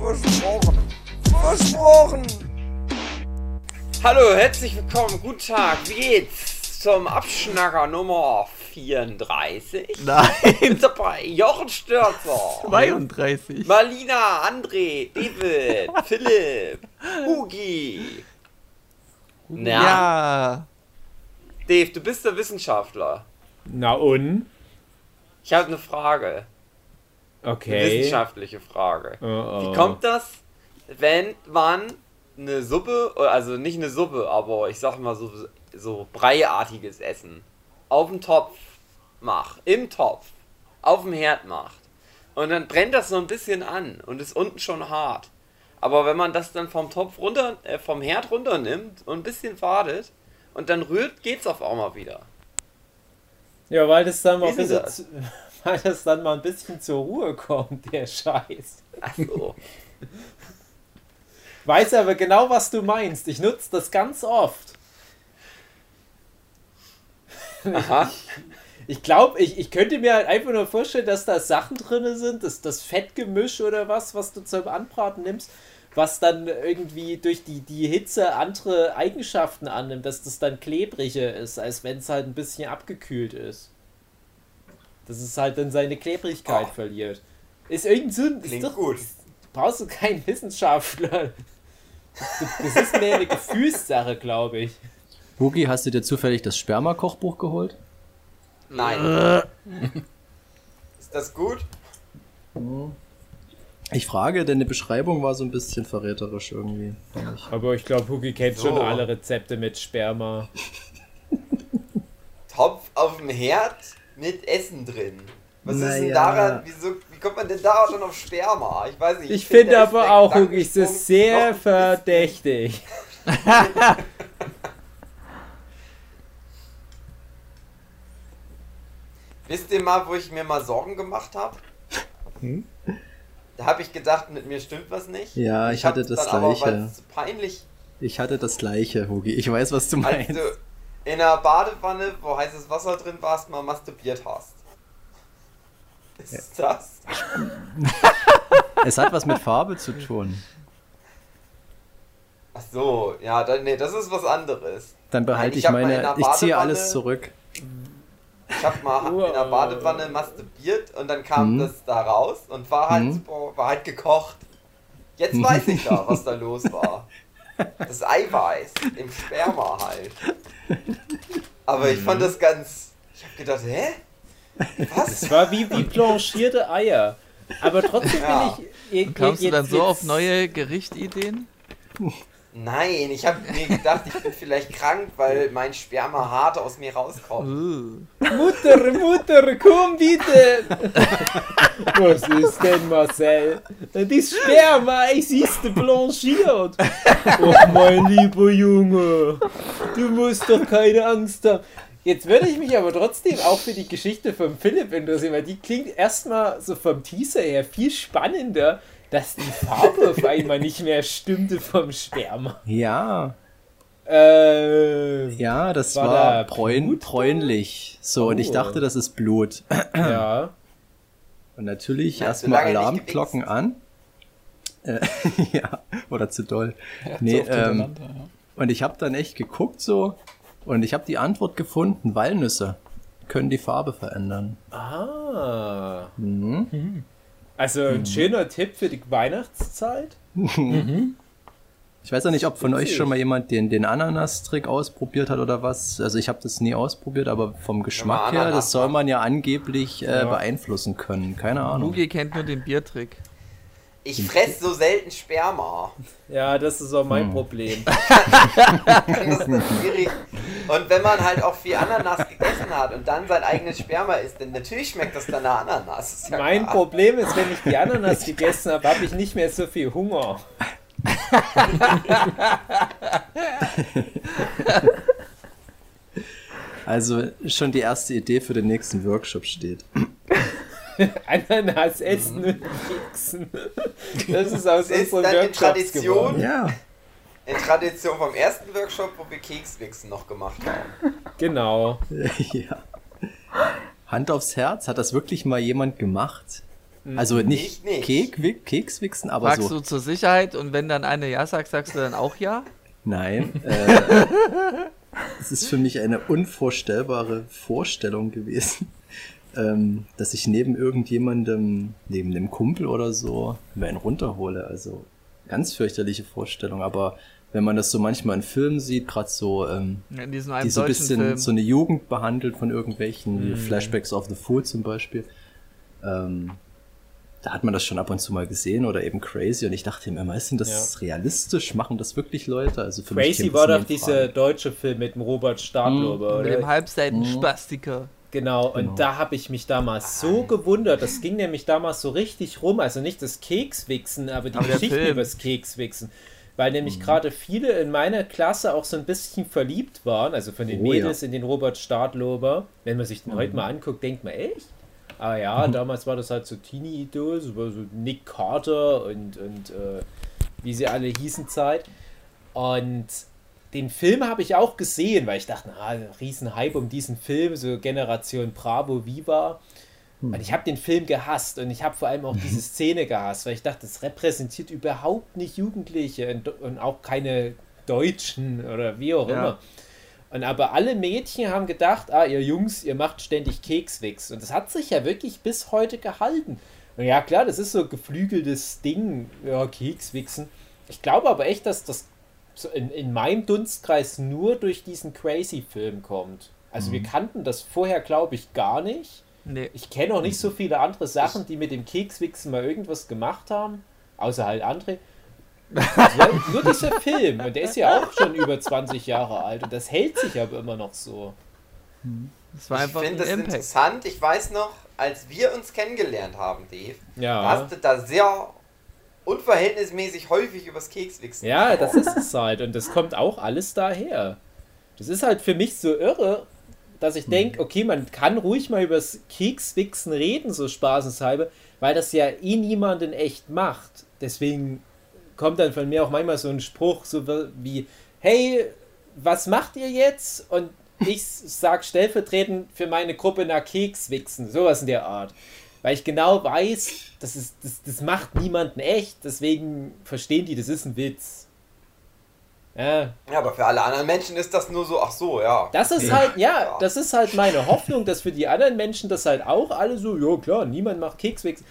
Versprochen. Versprochen. Hallo, herzlich willkommen, guten Tag, wie geht's? Zum Abschnacker Nummer 34. Nein, dabei Jochen Störzer, 32. Marlina, André, David, Philipp, Hugi. Na, Ja. Dave, du bist der Wissenschaftler. Na und? Ich habe eine Frage, eine Okay. wissenschaftliche Frage. Oh, oh. Wie kommt das, wenn man eine Suppe, also nicht eine Suppe, aber ich sag mal so, so breiartiges Essen auf dem Topf macht, im Topf, auf dem Herd macht und dann brennt das so ein bisschen an und ist unten schon hart. Aber wenn man das dann vom Topf runter, äh, vom Herd runternimmt und ein bisschen wartet und dann rührt, geht's auf einmal wieder. Ja, weil das dann Wie ein bisschen, weil das dann mal ein bisschen zur Ruhe kommt, der Scheiß. Ach so. Weiß aber genau, was du meinst. Ich nutze das ganz oft. Aha. Ich glaube, ich, ich könnte mir halt einfach nur vorstellen, dass da Sachen drin sind, das, das Fettgemisch oder was, was du zum Anbraten nimmst, was dann irgendwie durch die, die Hitze andere Eigenschaften annimmt, dass das dann klebriger ist, als wenn es halt ein bisschen abgekühlt ist. Dass es halt dann seine Klebrigkeit Oh. verliert. Ist irgend so ein. Ist Klingt doch, gut. brauchst du keinen Wissenschaftler. Das ist mehr eine Gefühlssache, glaube ich. Hugi, hast du dir zufällig das Sperma-Kochbuch geholt? Nein. Ist das gut? Ich frage, denn die Beschreibung war so ein bisschen verräterisch irgendwie. Aber ich glaube, Hugi kennt So. schon alle Rezepte mit Sperma. Topf auf dem Herd mit Essen drin. Was ist denn Naja. daran? Wieso, wie kommt man denn da schon auf Sperma? Ich weiß nicht. Ich find, finde ist aber auch, Hugi, ist sehr verdächtig. Wisst ihr mal, wo ich mir mal Sorgen gemacht habe? Hm? Da habe ich gedacht, mit mir stimmt was nicht. Ja, ich hab hatte das aber, Gleiche. es so peinlich, Ich hatte das gleiche, Hugi. Ich weiß, was du meinst. du in einer Badewanne, wo heißes Wasser drin warst, mal masturbiert hast. Ist das? Es hat was mit Farbe zu tun. Ach so, ja, dann, nee, das ist was anderes. Dann behalte ich ich, meine. Ich ziehe alles zurück. Ich habe mal in der Badewanne masturbiert und dann kam Mhm. das da raus und war halt Mhm. super, war halt gekocht. Jetzt weiß ich da, was da los war. Das Eiweiß im Sperma halt. Aber ich Mhm. fand das ganz. Ich habe gedacht, hä? Was? Es war wie, wie blanchierte Eier. Aber trotzdem Ja. bin ich. je- Kamst du dann jetzt- so auf neue Gerichtideen? Nein, ich habe mir gedacht, ich bin vielleicht krank, weil mein Sperma hart aus mir rauskommt. Uh. Mutter, Mutter, komm bitte! Was ist denn, Marcel? Die Sperma, es ist blanchiert! Och, mein lieber Junge, du musst doch keine Angst haben. Jetzt würde ich mich aber trotzdem auch für die Geschichte von Philipp interessieren, weil die klingt erstmal so vom Teaser her viel spannender, dass die Farbe auf einmal nicht mehr stimmte vom Sperma. Ja, Äh, ja, das War war, da bräun, bräunlich. So, und ich Oh. dachte, das ist Blut. ja. Und natürlich Ja, erstmal Alarmglocken an. Äh, ja, oder zu doll. nee, ähm, und ich habe dann echt geguckt so und ich habe die Antwort gefunden, Walnüsse können die Farbe verändern. Ah. Mhm. Also ein schöner Tipp für die Weihnachtszeit. Ich weiß ja nicht, ob von euch schon mal jemand den, den Ananas-Trick ausprobiert hat oder was. Also ich habe das nie ausprobiert, aber vom Geschmack her, Ananas das soll man ja angeblich äh, Ja. beeinflussen können. Keine Ahnung. Hugi kennt nur den Biertrick. Ich fress so selten Sperma. Ja, das ist auch mein Hm. Problem. Das ist schwierig. Und wenn man halt auch viel Ananas gegessen hat und dann sein eigenes Sperma isst, dann natürlich schmeckt das dann nach Ananas. Ist ja Mein klar. Problem ist, wenn ich die Ananas gegessen habe, habe ich nicht mehr so viel Hunger. Also schon die erste Idee für den nächsten Workshop steht. Ananas essen und keksen. Das ist aus Das ist dann die Workshops Tradition. geworden. Ja. In Tradition vom ersten Workshop, wo wir Kekswichsen noch gemacht haben. Genau. ja. Hand aufs Herz, hat das wirklich mal jemand gemacht? Also nicht, Ich nicht. Kek, Kekswichsen, aber Fragst so. du zur Sicherheit und wenn dann eine Ja sagt, sagst du dann auch Ja? Nein. Äh, es ist für mich eine unvorstellbare Vorstellung gewesen, ähm, dass ich neben irgendjemandem, neben dem Kumpel oder so, mir einen runterhole. Also ganz fürchterliche Vorstellung. Aber wenn man das so manchmal in Filmen sieht, gerade so, ähm, In diesem einem die so ein bisschen Film. so eine Jugend behandelt von irgendwelchen Mhm. Flashbacks of the Fool zum Beispiel. Ähm, da hat man das schon ab und zu mal gesehen oder eben Crazy und ich dachte mir immer, ist denn das realistisch? Machen das wirklich Leute? Also für mich Crazy war doch dieser deutsche Film mit dem Robert Stadlober, mit dem oder? Halbseiten-Spastiker. Genau, und da habe ich mich damals so gewundert. Das ging nämlich damals so richtig rum. Also nicht das Kekswichsen, aber die Aber der Geschichte Film. über das Kekswichsen. Weil nämlich gerade viele in meiner Klasse auch so ein bisschen verliebt waren, also von den Oh, ja. Mädels in den Robert Stadlober. Wenn man sich den heute mal anguckt, denkt man, echt? Ah ja, damals war das halt so Teenie-Idol, so, so Nick Carter und, und äh, wie sie alle hießen Zeit. Und den Film habe ich auch gesehen, weil ich dachte, na, riesen Hype um diesen Film, so Generation Bravo Viva. Und ich habe den Film gehasst und ich habe vor allem auch diese Szene gehasst, weil ich dachte, das repräsentiert überhaupt nicht Jugendliche und, und auch keine Deutschen oder wie auch Ja. immer. Und aber alle Mädchen haben gedacht, ah, ihr Jungs, ihr macht ständig Kekswix. Und das hat sich ja wirklich bis heute gehalten. Und ja, klar, das ist so ein geflügeltes Ding, ja, Kekswichsen. Ich glaube aber echt, dass das in, in meinem Dunstkreis nur durch diesen Crazy-Film kommt. Also wir kannten das vorher, glaube ich, gar nicht. Nee. Ich kenne auch nicht so viele andere Sachen, die mit dem Kekswichsen mal irgendwas gemacht haben. Außer halt André. Ja, nur dieser Film. Und der ist ja auch schon über 20 Jahre alt. Und das hält sich aber immer noch so. Das war Ich einfach ein finde das Impact. interessant. Ich weiß noch, als wir uns kennengelernt haben, Dave, Ja. hast du da sehr unverhältnismäßig häufig übers Kekswichsen Ja, das ist es halt. Und das kommt auch alles daher. Das ist halt für mich so irre, dass ich denke, okay, man kann ruhig mal übers Kekswichsen reden, so spaßeshalber, weil das ja eh niemand in echt macht. Deswegen kommt dann von mir auch manchmal so ein Spruch, so wie, hey, was macht ihr jetzt? Und ich sag stellvertretend für meine Gruppe nach Kekswichsen, sowas in der Art. Weil ich genau weiß, das, ist, das, das macht niemanden echt, deswegen verstehen die, das ist ein Witz. Ja, Ja, aber für alle anderen Menschen ist das nur so, ach so, ja. das ist halt, ja, das ist halt meine Hoffnung, dass für die anderen Menschen das halt auch alle so, ja klar, niemand macht Kekswix.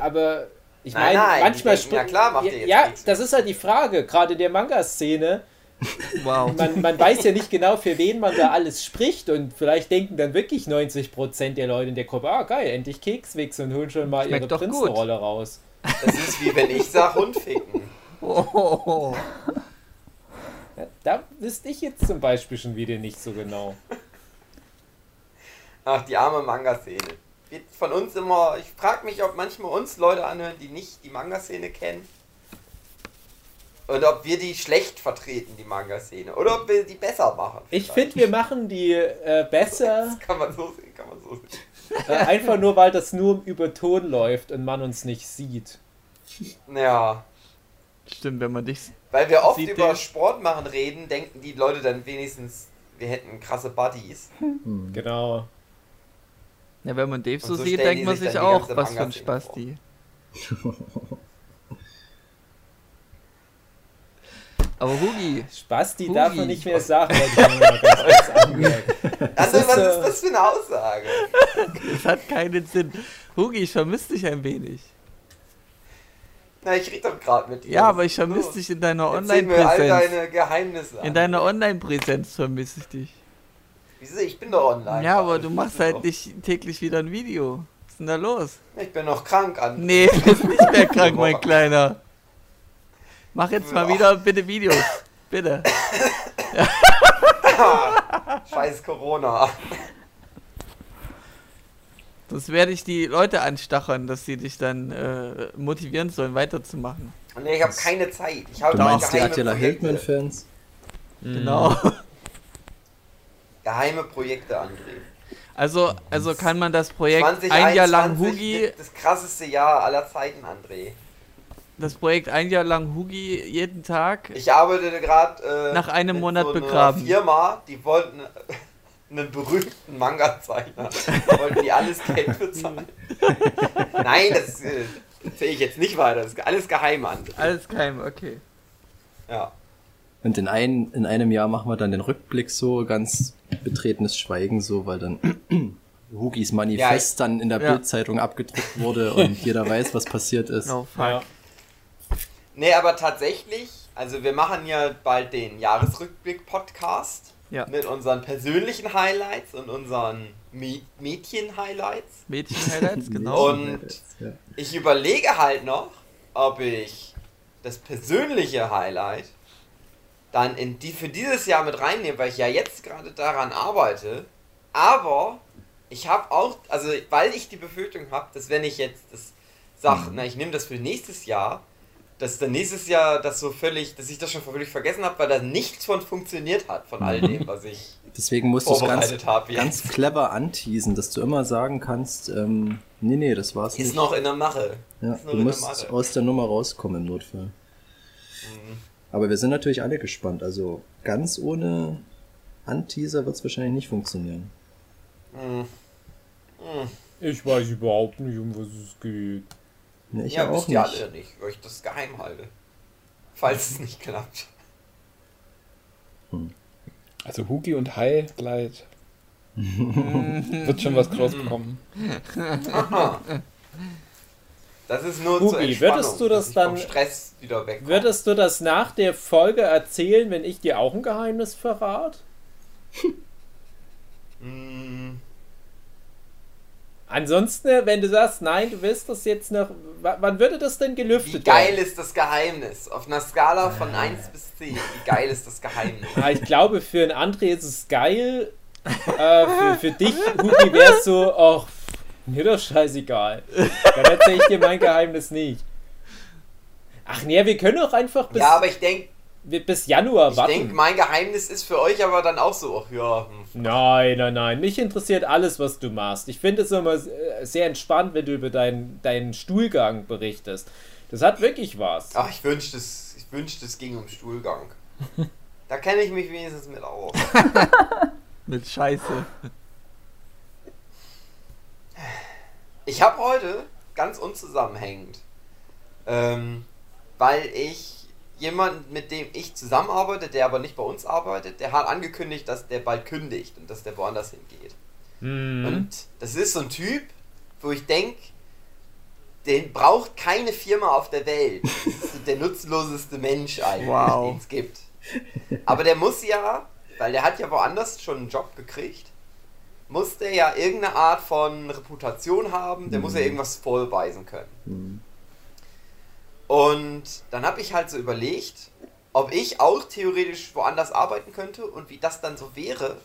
Aber ich meine, manchmal denken, ja klar macht ja, ihr jetzt Ja, das ist halt die Frage, gerade in der Manga-Szene. Wow. Man, man weiß ja nicht genau, für wen man da alles spricht und vielleicht denken dann wirklich 90% der Leute in der Gruppe, ah geil, endlich Kekswix und holen schon mal Schmeckt ihre gut. Prinzenrolle raus. Das ist wie wenn ich sag Hund ficken. Oh, Ja, da wüsste ich jetzt zum Beispiel schon wieder nicht so genau. Ach, die arme Manga-Szene. Wird von uns immer, ich frage mich, ob manchmal uns Leute anhören, die nicht die Manga-Szene kennen. Und ob wir die schlecht vertreten, die Manga-Szene. Oder ob wir die besser machen. Ich vielleicht. finde, wir machen die äh, besser. Das kann man so sehen, kann man so sehen. Äh, einfach nur, weil das nur über Ton läuft und man uns nicht sieht. Ja. stimmt, wenn man dich. Weil wir oft Sieht über den- Sport machen reden, denken die Leute dann wenigstens, wir hätten krasse Buddies. Genau. Ja, wenn man Dave so, so sieht, denkt man sich auch, was für ein Spasti. Aber Hugi, Spasti Hugi. darf man nicht mehr sagen. Also, ist, was äh, ist das für eine Aussage? es hat keinen Sinn. Hugi, ich vermisse dich ein wenig. Na, ich rede doch gerade mit dir. Ja, aber ich So. vermisse dich in deiner mir all Online-Präsenz. deine Geheimnisse. In an. deiner Online-Präsenz vermisse ich dich. Wieso? Ich bin doch online. Ja, aber du machst doch- halt nicht täglich wieder ein Video. Was ist denn da los? Ich bin noch krank an. Nee, du bist nicht mehr krank, mein Kleiner. Mach jetzt mal Ja. wieder bitte Videos. Bitte. Scheiß Corona. Sonst werde ich die Leute anstacheln, dass sie dich dann äh, motivieren sollen, weiterzumachen. Nee, ich habe keine Zeit. Ich habe Du meinst die Attila Projekte. Hildmann-Fans? Genau. Geheime Projekte, André. Also, also kann man das Projekt 2021 ein Jahr lang Hugi, das krasseste Jahr aller Zeiten, André. Das Projekt ein Jahr lang Hugi jeden Tag. Ich arbeitete gerade äh, Nach einem mit Monat so einer begraben. Firma, die wollten einen berühmten Manga-Zeichner. wollten die alles Geld bezahlen. Nein, das äh, erzähle ich jetzt nicht weiter. Das ist alles geheim, André. Alles keim, okay. Ja. Und in, ein, in einem Jahr machen wir dann den Rückblick so, ganz betretenes Schweigen so, weil dann Hugis Manifest dann in der Ja. Bildzeitung abgedruckt wurde und jeder weiß, was passiert ist. No fuck. Ja. Nee, aber tatsächlich, also wir machen ja bald den Jahresrückblick-Podcast Ja. mit unseren persönlichen Highlights und unseren Mä- Mädchen-Highlights. Mädchen-Highlights, genau. Und Ja. ich überlege halt noch, ob ich das persönliche Highlight dann in die für dieses Jahr mit reinnehme, weil ich ja jetzt gerade daran arbeite. Aber ich habe auch, also weil ich die Befürchtung habe, dass wenn ich jetzt das sag, na ich nehme das für nächstes Jahr, dass dann nächstes Jahr das so völlig, dass ich das schon völlig vergessen habe, weil da nichts von funktioniert hat von all dem, was ich Deswegen musst du es ganz, ganz clever anteasen, dass du immer sagen kannst, ähm, nee, nee, das war's ist nicht. noch in der Mache. ja, ist noch du in der musst Mache. aus der Nummer rauskommen im Notfall. Mhm. Aber wir sind natürlich alle gespannt. Also ganz ohne Anteaser wird es wahrscheinlich nicht funktionieren. Mhm. Ich weiß überhaupt nicht, um was es geht. Nee, ich ja, auch wisst nicht. ihr alle nicht, weil ich das geheim halte. Falls es nicht klappt. Also Hugi und Highlight. Wird schon was rauskommen. Das ist nur Hugi, würdest du das dass ich dann- vom Stress wieder weg Würdest du das nach der Folge erzählen, wenn ich dir auch ein Geheimnis verrate? mm, Ansonsten, wenn du sagst, nein, du willst das jetzt noch. Wann würde das denn gelüftet Wie geil werden? ist das Geheimnis? Auf einer Skala von 1 bis 10. Wie geil ist das Geheimnis? Ah, ich glaube, für einen André ist es geil. äh, für, für dich, Hugi, wäre es so, ach, mir doch scheißegal. Dann erzähle ich dir mein Geheimnis nicht. Ach nee, wir können doch einfach bis, Ja, aber ich denke, bis Januar ich warten. denk, mein Geheimnis ist für euch aber dann auch so, ach ja, hm. Nein, nein, nein. Mich interessiert alles, was du machst. Ich finde es immer äh, sehr entspannt, wenn du über deinen, deinen Stuhlgang berichtest. Das hat wirklich was. ach, ich wünschte, es ich wünschte, es ging um Stuhlgang. Da kenne ich mich wenigstens mit aus. Mit Scheiße. Ich habe heute ganz unzusammenhängend, ähm, weil ich jemanden, mit dem ich zusammenarbeite, der aber nicht bei uns arbeitet, der hat angekündigt, dass der bald kündigt und dass der woanders hingeht. Hm. Und das ist so ein Typ, wo ich denke, den braucht keine Firma auf der Welt. Das ist so der nutzloseste Mensch eigentlich, Wow. den es gibt. Aber der muss ja, weil der hat ja woanders schon einen Job gekriegt, muss der ja irgendeine Art von Reputation haben, der muss ja irgendwas vorweisen können. Hm. Und dann habe ich halt so überlegt, ob ich auch theoretisch woanders arbeiten könnte und wie das dann so wäre.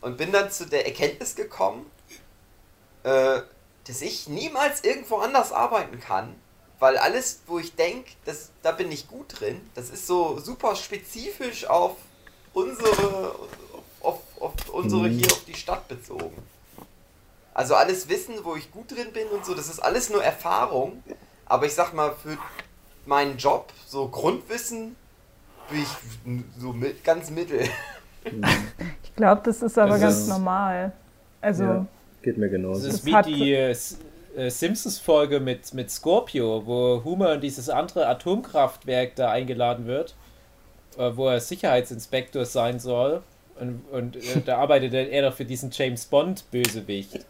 Und bin dann zu der Erkenntnis gekommen, äh, dass ich niemals irgendwo anders arbeiten kann, weil alles, wo ich denke, da bin ich gut drin, das ist so super spezifisch auf unsere, auf, auf unsere hier auf die Stadt bezogen. Also alles Wissen, wo ich gut drin bin und so, das ist alles nur Erfahrung. Aber ich sag mal, für meinen Job, so Grundwissen, bin ich so mit, ganz mittel. Ich glaube, das ist aber Das ganz ist- normal. Also, Ja, geht mir Das genauso. ist Das wie hat- die äh, äh, Simpsons-Folge mit, mit Scorpio, wo Homer in dieses andere Atomkraftwerk da eingeladen wird, äh, wo er Sicherheitsinspektor sein soll. Und, und äh, da arbeitet er doch für diesen James Bond-Bösewicht.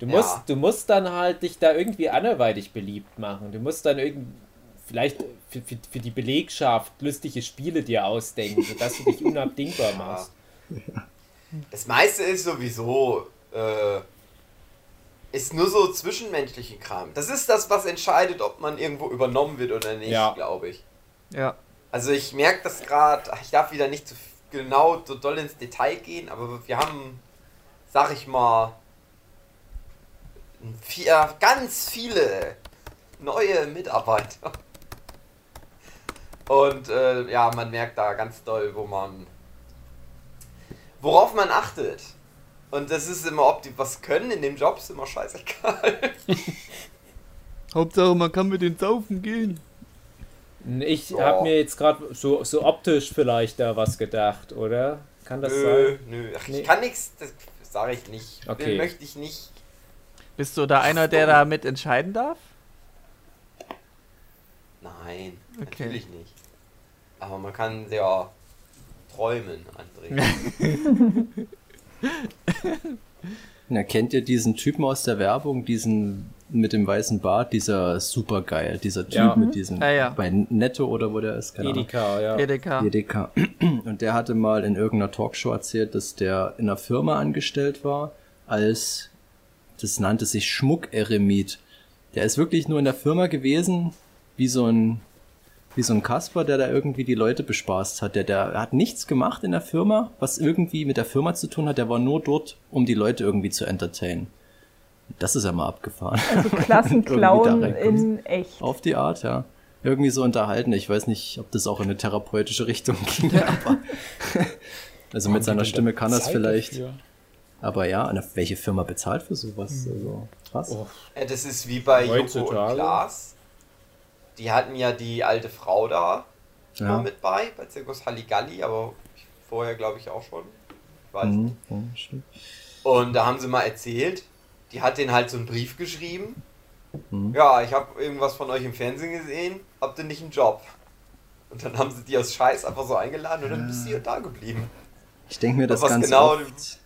Du Ja. musst, du musst dann halt dich da irgendwie anderweitig beliebt machen. Du musst dann irgendwie vielleicht für, für, für die Belegschaft lustige Spiele dir ausdenken, sodass du dich unabdingbar machst. Das meiste ist sowieso, äh, ist nur so zwischenmenschlichen Kram. Das ist das, was entscheidet, ob man irgendwo übernommen wird oder nicht, Ja. glaube ich. Ja. Also ich merke das gerade, ich darf wieder nicht so genau so doll ins Detail gehen, aber wir haben, sag ich mal, vier, ganz viele neue Mitarbeiter. Und äh, ja, man merkt da ganz doll, wo man. worauf man achtet. Und das ist immer, ob die was können in dem Job, ist immer scheißegal. Hauptsache, man kann mit den Saufen gehen. Ich Ja. habe mir jetzt gerade so, so optisch vielleicht da was gedacht, oder? Kann das nö, sein? nö. Ach, Nee. Ich kann nichts, das sage ich nicht. Okay. Den möchte ich nicht. Bist du da einer, der da mit entscheiden darf? Nein, Okay. natürlich nicht. Aber man kann ja träumen, André. Na, kennt ihr diesen Typen aus der Werbung, diesen mit dem weißen Bart, dieser supergeil, dieser Typ Ja. mit diesem Ah, ja. bei Netto oder wo der ist, keine Ahnung. Edeka, ja. Edeka. Edeka. Und der hatte mal in irgendeiner Talkshow erzählt, dass der in einer Firma angestellt war, als, das nannte sich Schmuckeremit. Der ist wirklich nur in der Firma gewesen, wie so ein, wie so ein Kasper, der da irgendwie die Leute bespaßt hat. Der, der hat nichts gemacht in der Firma, was irgendwie mit der Firma zu tun hat. Der war nur dort, um die Leute irgendwie zu entertainen. Das ist ja mal abgefahren. Also Klassenclown in echt. Auf die Art, ja. Irgendwie so unterhalten. Ich weiß nicht, ob das auch in eine therapeutische Richtung ging, aber. Also mit seiner Stimme kann das vielleicht. dafür. Aber ja, welche Firma bezahlt für sowas? Also, krass. Oh, Ja, das ist wie bei Joko und Heutzutage. Die hatten ja die alte Frau da ja. mit bei, bei Zirkus Halligalli, aber vorher glaube ich auch schon. Ich weiß nicht. Mhm, ja, stimmt. Und da haben sie mal erzählt, die hat denen halt so einen Brief geschrieben. Mhm. Ja, ich habe irgendwas von euch im Fernsehen gesehen, habt ihr nicht einen Job? Und dann haben sie die aus Scheiß einfach so eingeladen und dann bist du hier da geblieben. Ich denke mir das ganz genau- oft.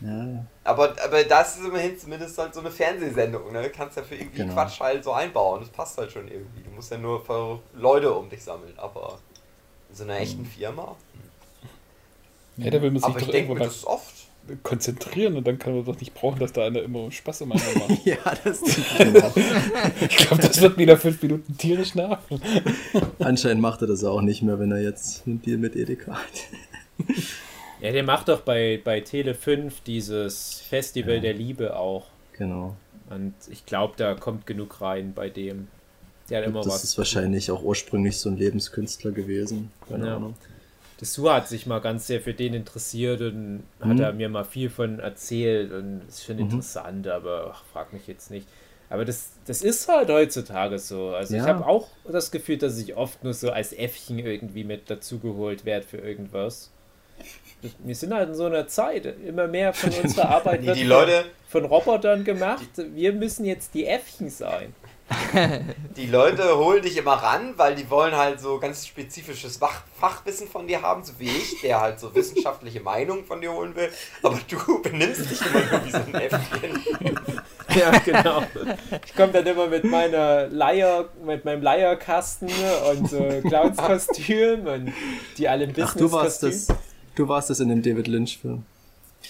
Ja, Aber, aber das ist immerhin zumindest halt so eine Fernsehsendung, ne? Du kannst ja für irgendwie Genau. Quatsch halt so einbauen. Das passt halt schon irgendwie. Du musst ja nur für Leute um dich sammeln, aber in so einer echten Mhm. Firma. Ja, da will man sich Aber ich doch denke irgendwo mal das oft. konzentrieren und dann kann man doch nicht brauchen, dass da einer immer Spaß im anderen macht. ja das denke ich. Ich glaube, das wird wieder fünf Minuten tierisch nerven. Anscheinend macht er das auch nicht mehr, wenn er jetzt einen Deal mit Edeka hat. Ja, der macht doch bei, bei Tele 5 dieses Festival der Liebe auch. Genau. Und ich glaube, da kommt genug rein bei dem. Der hat immer Das was. ist wahrscheinlich auch ursprünglich so ein Lebenskünstler gewesen. Keine Ja. Ahnung. Das Su hat sich mal ganz sehr für den interessiert und hat Mhm. er mir mal viel von erzählt und ist schon Mhm. interessant, aber ach, frag mich jetzt nicht. Aber das, das ist halt heutzutage so. Also ich Ja. habe auch das Gefühl, dass ich oft nur so als Äffchen irgendwie mit dazugeholt werde für irgendwas. Wir sind halt in so einer Zeit. Immer mehr von unserer Arbeit wird die von- Leute, von Robotern gemacht. Wir müssen jetzt die Äffchen sein. die Leute holen dich immer ran, weil die wollen halt so ganz spezifisches Fach, Fachwissen von dir haben, so wie ich, der halt so wissenschaftliche Meinungen von dir holen will. Aber du benimmst dich immer nur wie so ein Äffchen. Ja, genau. Ich komme dann immer mit meiner Leier, mit meinem Leierkasten und so Clownskostüm und die alle im Ach, du warst Business-Kostüm. das. Du warst das in dem David Lynch-Film.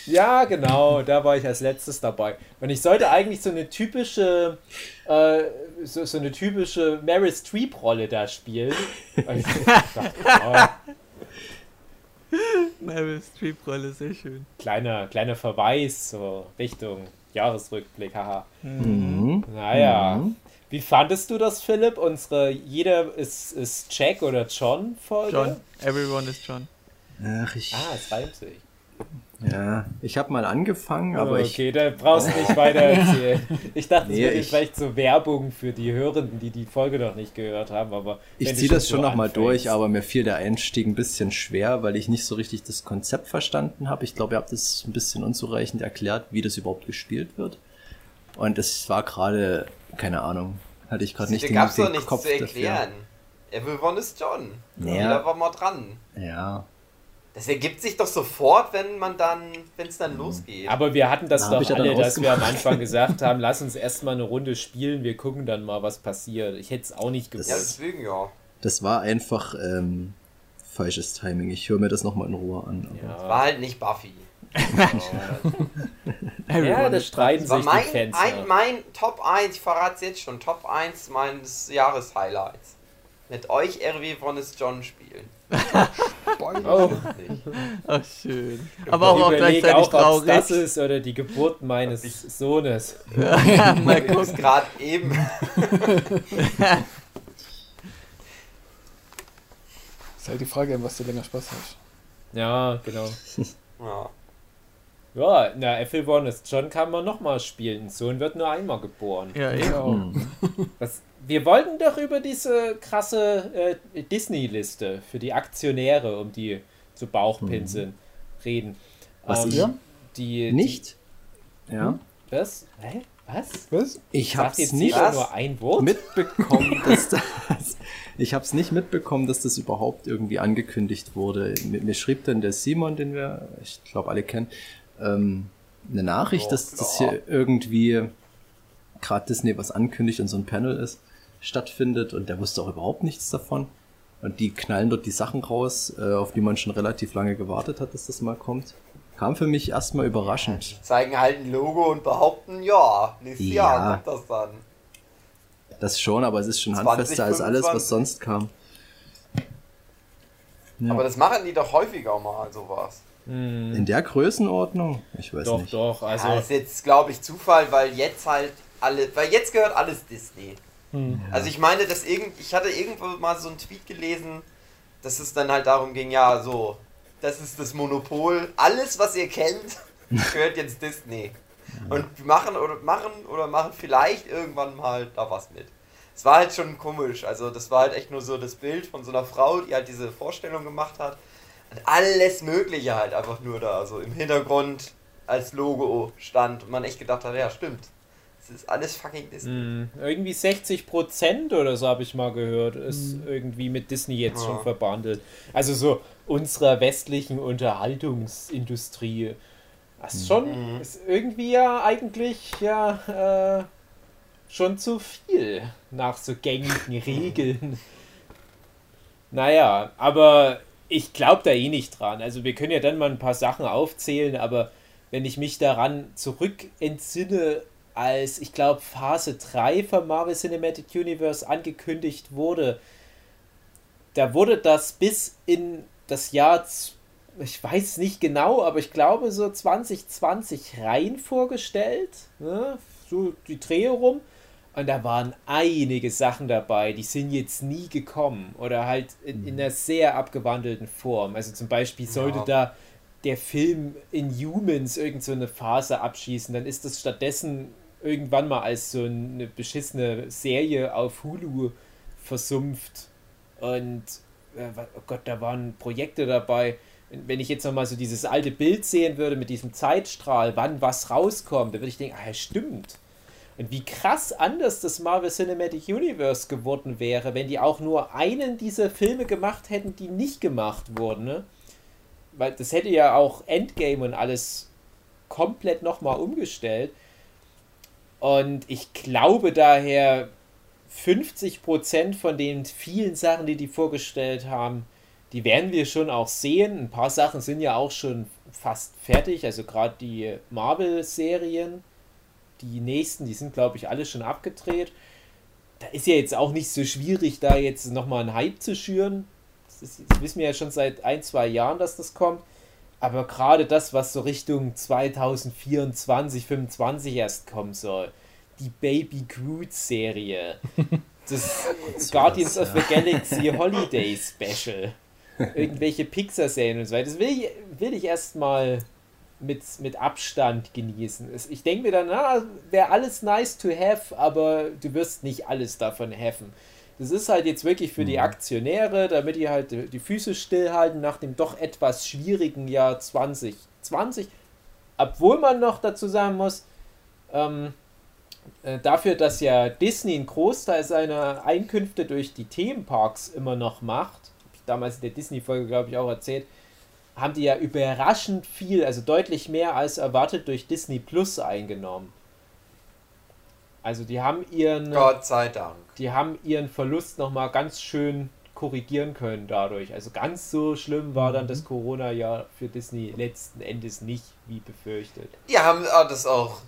Ja, genau, da war ich als letztes dabei. Und ich sollte eigentlich so eine typische, äh, so, so eine typische Meryl Streep-Rolle da spielen. Oh, Meryl Streep-Rolle, sehr schön. kleiner, kleiner Verweis so Richtung Jahresrückblick, haha. Mhm. Naja. Mhm. Wie fandest du das, Philipp? Unsere Jeder ist, ist Jack oder John Folge? John. Everyone is John. Ach, ich. Ah, es reimt sich. Ja, ich habe mal angefangen, aber ich. okay, da brauchst du nicht weiter erzählen. Ich dachte, es Nee, wäre ich- vielleicht so Werbung für die Hörenden, die die Folge noch nicht gehört haben, aber Ich ziehe das so schon noch mal anfängst- durch, aber mir fiel der Einstieg ein bisschen schwer, weil ich nicht so richtig das Konzept verstanden habe. Ich glaube, ihr habt es ein bisschen unzureichend erklärt, wie das überhaupt gespielt wird. Und es war gerade, keine Ahnung, hatte ich gerade nicht Da den, gab's doch den nichts Kopf zu erklären. Everyone is John. Ja. Jeder war mal dran. dafür. Ja, Das ergibt sich doch sofort, wenn man dann, wenn es dann losgeht. Aber wir hatten das Da hab doch ja alle, dass wir am. Anfang gesagt haben, lass uns erstmal eine Runde spielen, wir gucken dann mal, was passiert. Ich hätte es auch nicht ja, gewusst. deswegen ja. das war einfach ähm, falsches Timing. Ich höre mir das noch mal in Ruhe an. Aber Ja, War halt nicht Buffy. ja streiten Das war sich mein, die Fans. ein, ja. mein Top 1, ich verrate es jetzt schon, Top 1 meines Jahreshighlights. Mit euch Everyone is John spielen. Oh, Ach, schön. Aber auch, auch gleichzeitig auch, traurig. das ist oder die Geburt meines Sohnes. Mal Ich gucken. gerade eben. Ist halt die Frage, was du länger Spaß hast. Ja, genau. Ja. Ja, na, Apple Honest John kann man nochmal spielen. Ein Sohn wird nur einmal geboren. Ja, eben. Genau. Was, wir wollten doch über diese krasse äh, Disney-Liste für die Aktionäre, um die zu Bauchpinseln, reden. Was Ähm, ich Ja? die, Nicht? Ja. Die, was? Hä? Was? Was? Ich hab's jetzt nicht nur ein Wort? mitbekommen, dass das. Ich hab's nicht mitbekommen, dass das überhaupt irgendwie angekündigt wurde. Mir, mir schrieb dann der Simon, den wir, ich glaube, alle kennen, ähm, eine Nachricht, Oh, dass das hier irgendwie gerade Disney was ankündigt und so ein Panel ist, stattfindet und der wusste auch überhaupt nichts davon. Und die knallen dort die Sachen raus, äh, auf die man schon relativ lange gewartet hat, dass das mal kommt. Kam für mich erstmal überraschend. Zeigen halt ein Logo und behaupten, ja, nächstes Ja. Jahr kommt das dann. Das schon, aber es ist schon 20, handfester als alles, 25. was sonst kam. Ja. Aber das machen die doch häufiger mal, sowas. In der Größenordnung? Ich weiß doch, nicht. doch. Also, ja, ist jetzt, glaube ich, Zufall, weil jetzt halt alle, weil jetzt gehört alles Disney. Also ich meine, dass irgend, ich hatte irgendwo mal so einen Tweet gelesen, dass es dann halt darum ging, ja, so, das ist das Monopol, alles, was ihr kennt, gehört jetzt Disney. Und wir machen oder machen oder machen vielleicht irgendwann mal da was mit. Es war halt schon komisch, also das war halt echt nur so das Bild von so einer Frau, die halt diese Vorstellung gemacht hat. Und alles Mögliche halt einfach nur da, so im Hintergrund als Logo stand und man echt gedacht hat, ja stimmt. Es ist alles fucking Disney. mh, irgendwie 60% oder so habe ich mal gehört, ist irgendwie mit Disney jetzt Ja. schon verbandelt. Also so unserer westlichen Unterhaltungsindustrie. Das ist schon, Mhm. ist irgendwie ja eigentlich ja äh, schon zu viel nach so gängigen Regeln. Naja, aber ich glaube da eh nicht dran. Also wir können ja dann mal ein paar Sachen aufzählen, aber wenn ich mich daran zurück entsinne, als ich glaube Phase 3 vom Marvel Cinematic Universe angekündigt wurde, da wurde das bis in das Jahr, ich weiß nicht genau, aber ich glaube so 2020 rein vorgestellt, ne? so die Dreh rum. Und da waren einige Sachen dabei, die sind jetzt nie gekommen oder halt in, in einer sehr abgewandelten Form. Also zum Beispiel sollte Ja. da der Film Inhumans irgend so eine Phase abschießen, dann ist das stattdessen irgendwann mal als so eine beschissene Serie auf Hulu versumpft. Und äh, oh Gott, da waren Projekte dabei. Wenn ich jetzt nochmal so dieses alte Bild sehen würde mit diesem Zeitstrahl, wann was rauskommt, dann würde ich denken, ah, ja, stimmt. Und wie krass anders das Marvel Cinematic Universe geworden wäre, wenn die auch nur einen dieser Filme gemacht hätten, die nicht gemacht wurden. Ne? Weil das hätte ja auch Endgame und alles komplett nochmal umgestellt. Und ich glaube daher, 50% von den vielen Sachen, die die vorgestellt haben, die werden wir schon auch sehen. Ein paar Sachen sind ja auch schon fast fertig, also gerade die Marvel-Serien, die nächsten, die sind glaube ich alle schon abgedreht. Da ist ja jetzt auch nicht so schwierig, da jetzt nochmal einen Hype zu schüren. Das, ist, das wissen wir ja schon seit ein, zwei Jahren, dass das kommt. Aber gerade das, was so Richtung 2024, 2025 erst kommen soll, die Baby Groot-Serie, das Guardians of the Galaxy Holiday Special, irgendwelche Pixar-Serien und so weiter, das will ich, will ich erstmal mit, mit Abstand genießen. Ich denke mir dann, na, wäre alles nice to have, aber du wirst nicht alles davon haven. Das ist halt jetzt wirklich für die Aktionäre, damit die halt die Füße stillhalten nach dem doch etwas schwierigen Jahr 2020. Obwohl man noch dazu sagen muss, ähm, äh, dafür, dass ja Disney einen Großteil seiner Einkünfte durch die Themenparks immer noch macht, hab ich damals in der Disney-Folge, glaube ich, auch erzählt, haben die ja überraschend viel, also deutlich mehr als erwartet durch Disney Plus eingenommen. Also die haben ihren, Gott sei Dank. die haben ihren Verlust nochmal ganz schön korrigieren können dadurch. Also ganz so schlimm war dann das Corona-Jahr für Disney letzten Endes nicht, wie befürchtet. Die haben äh, das auch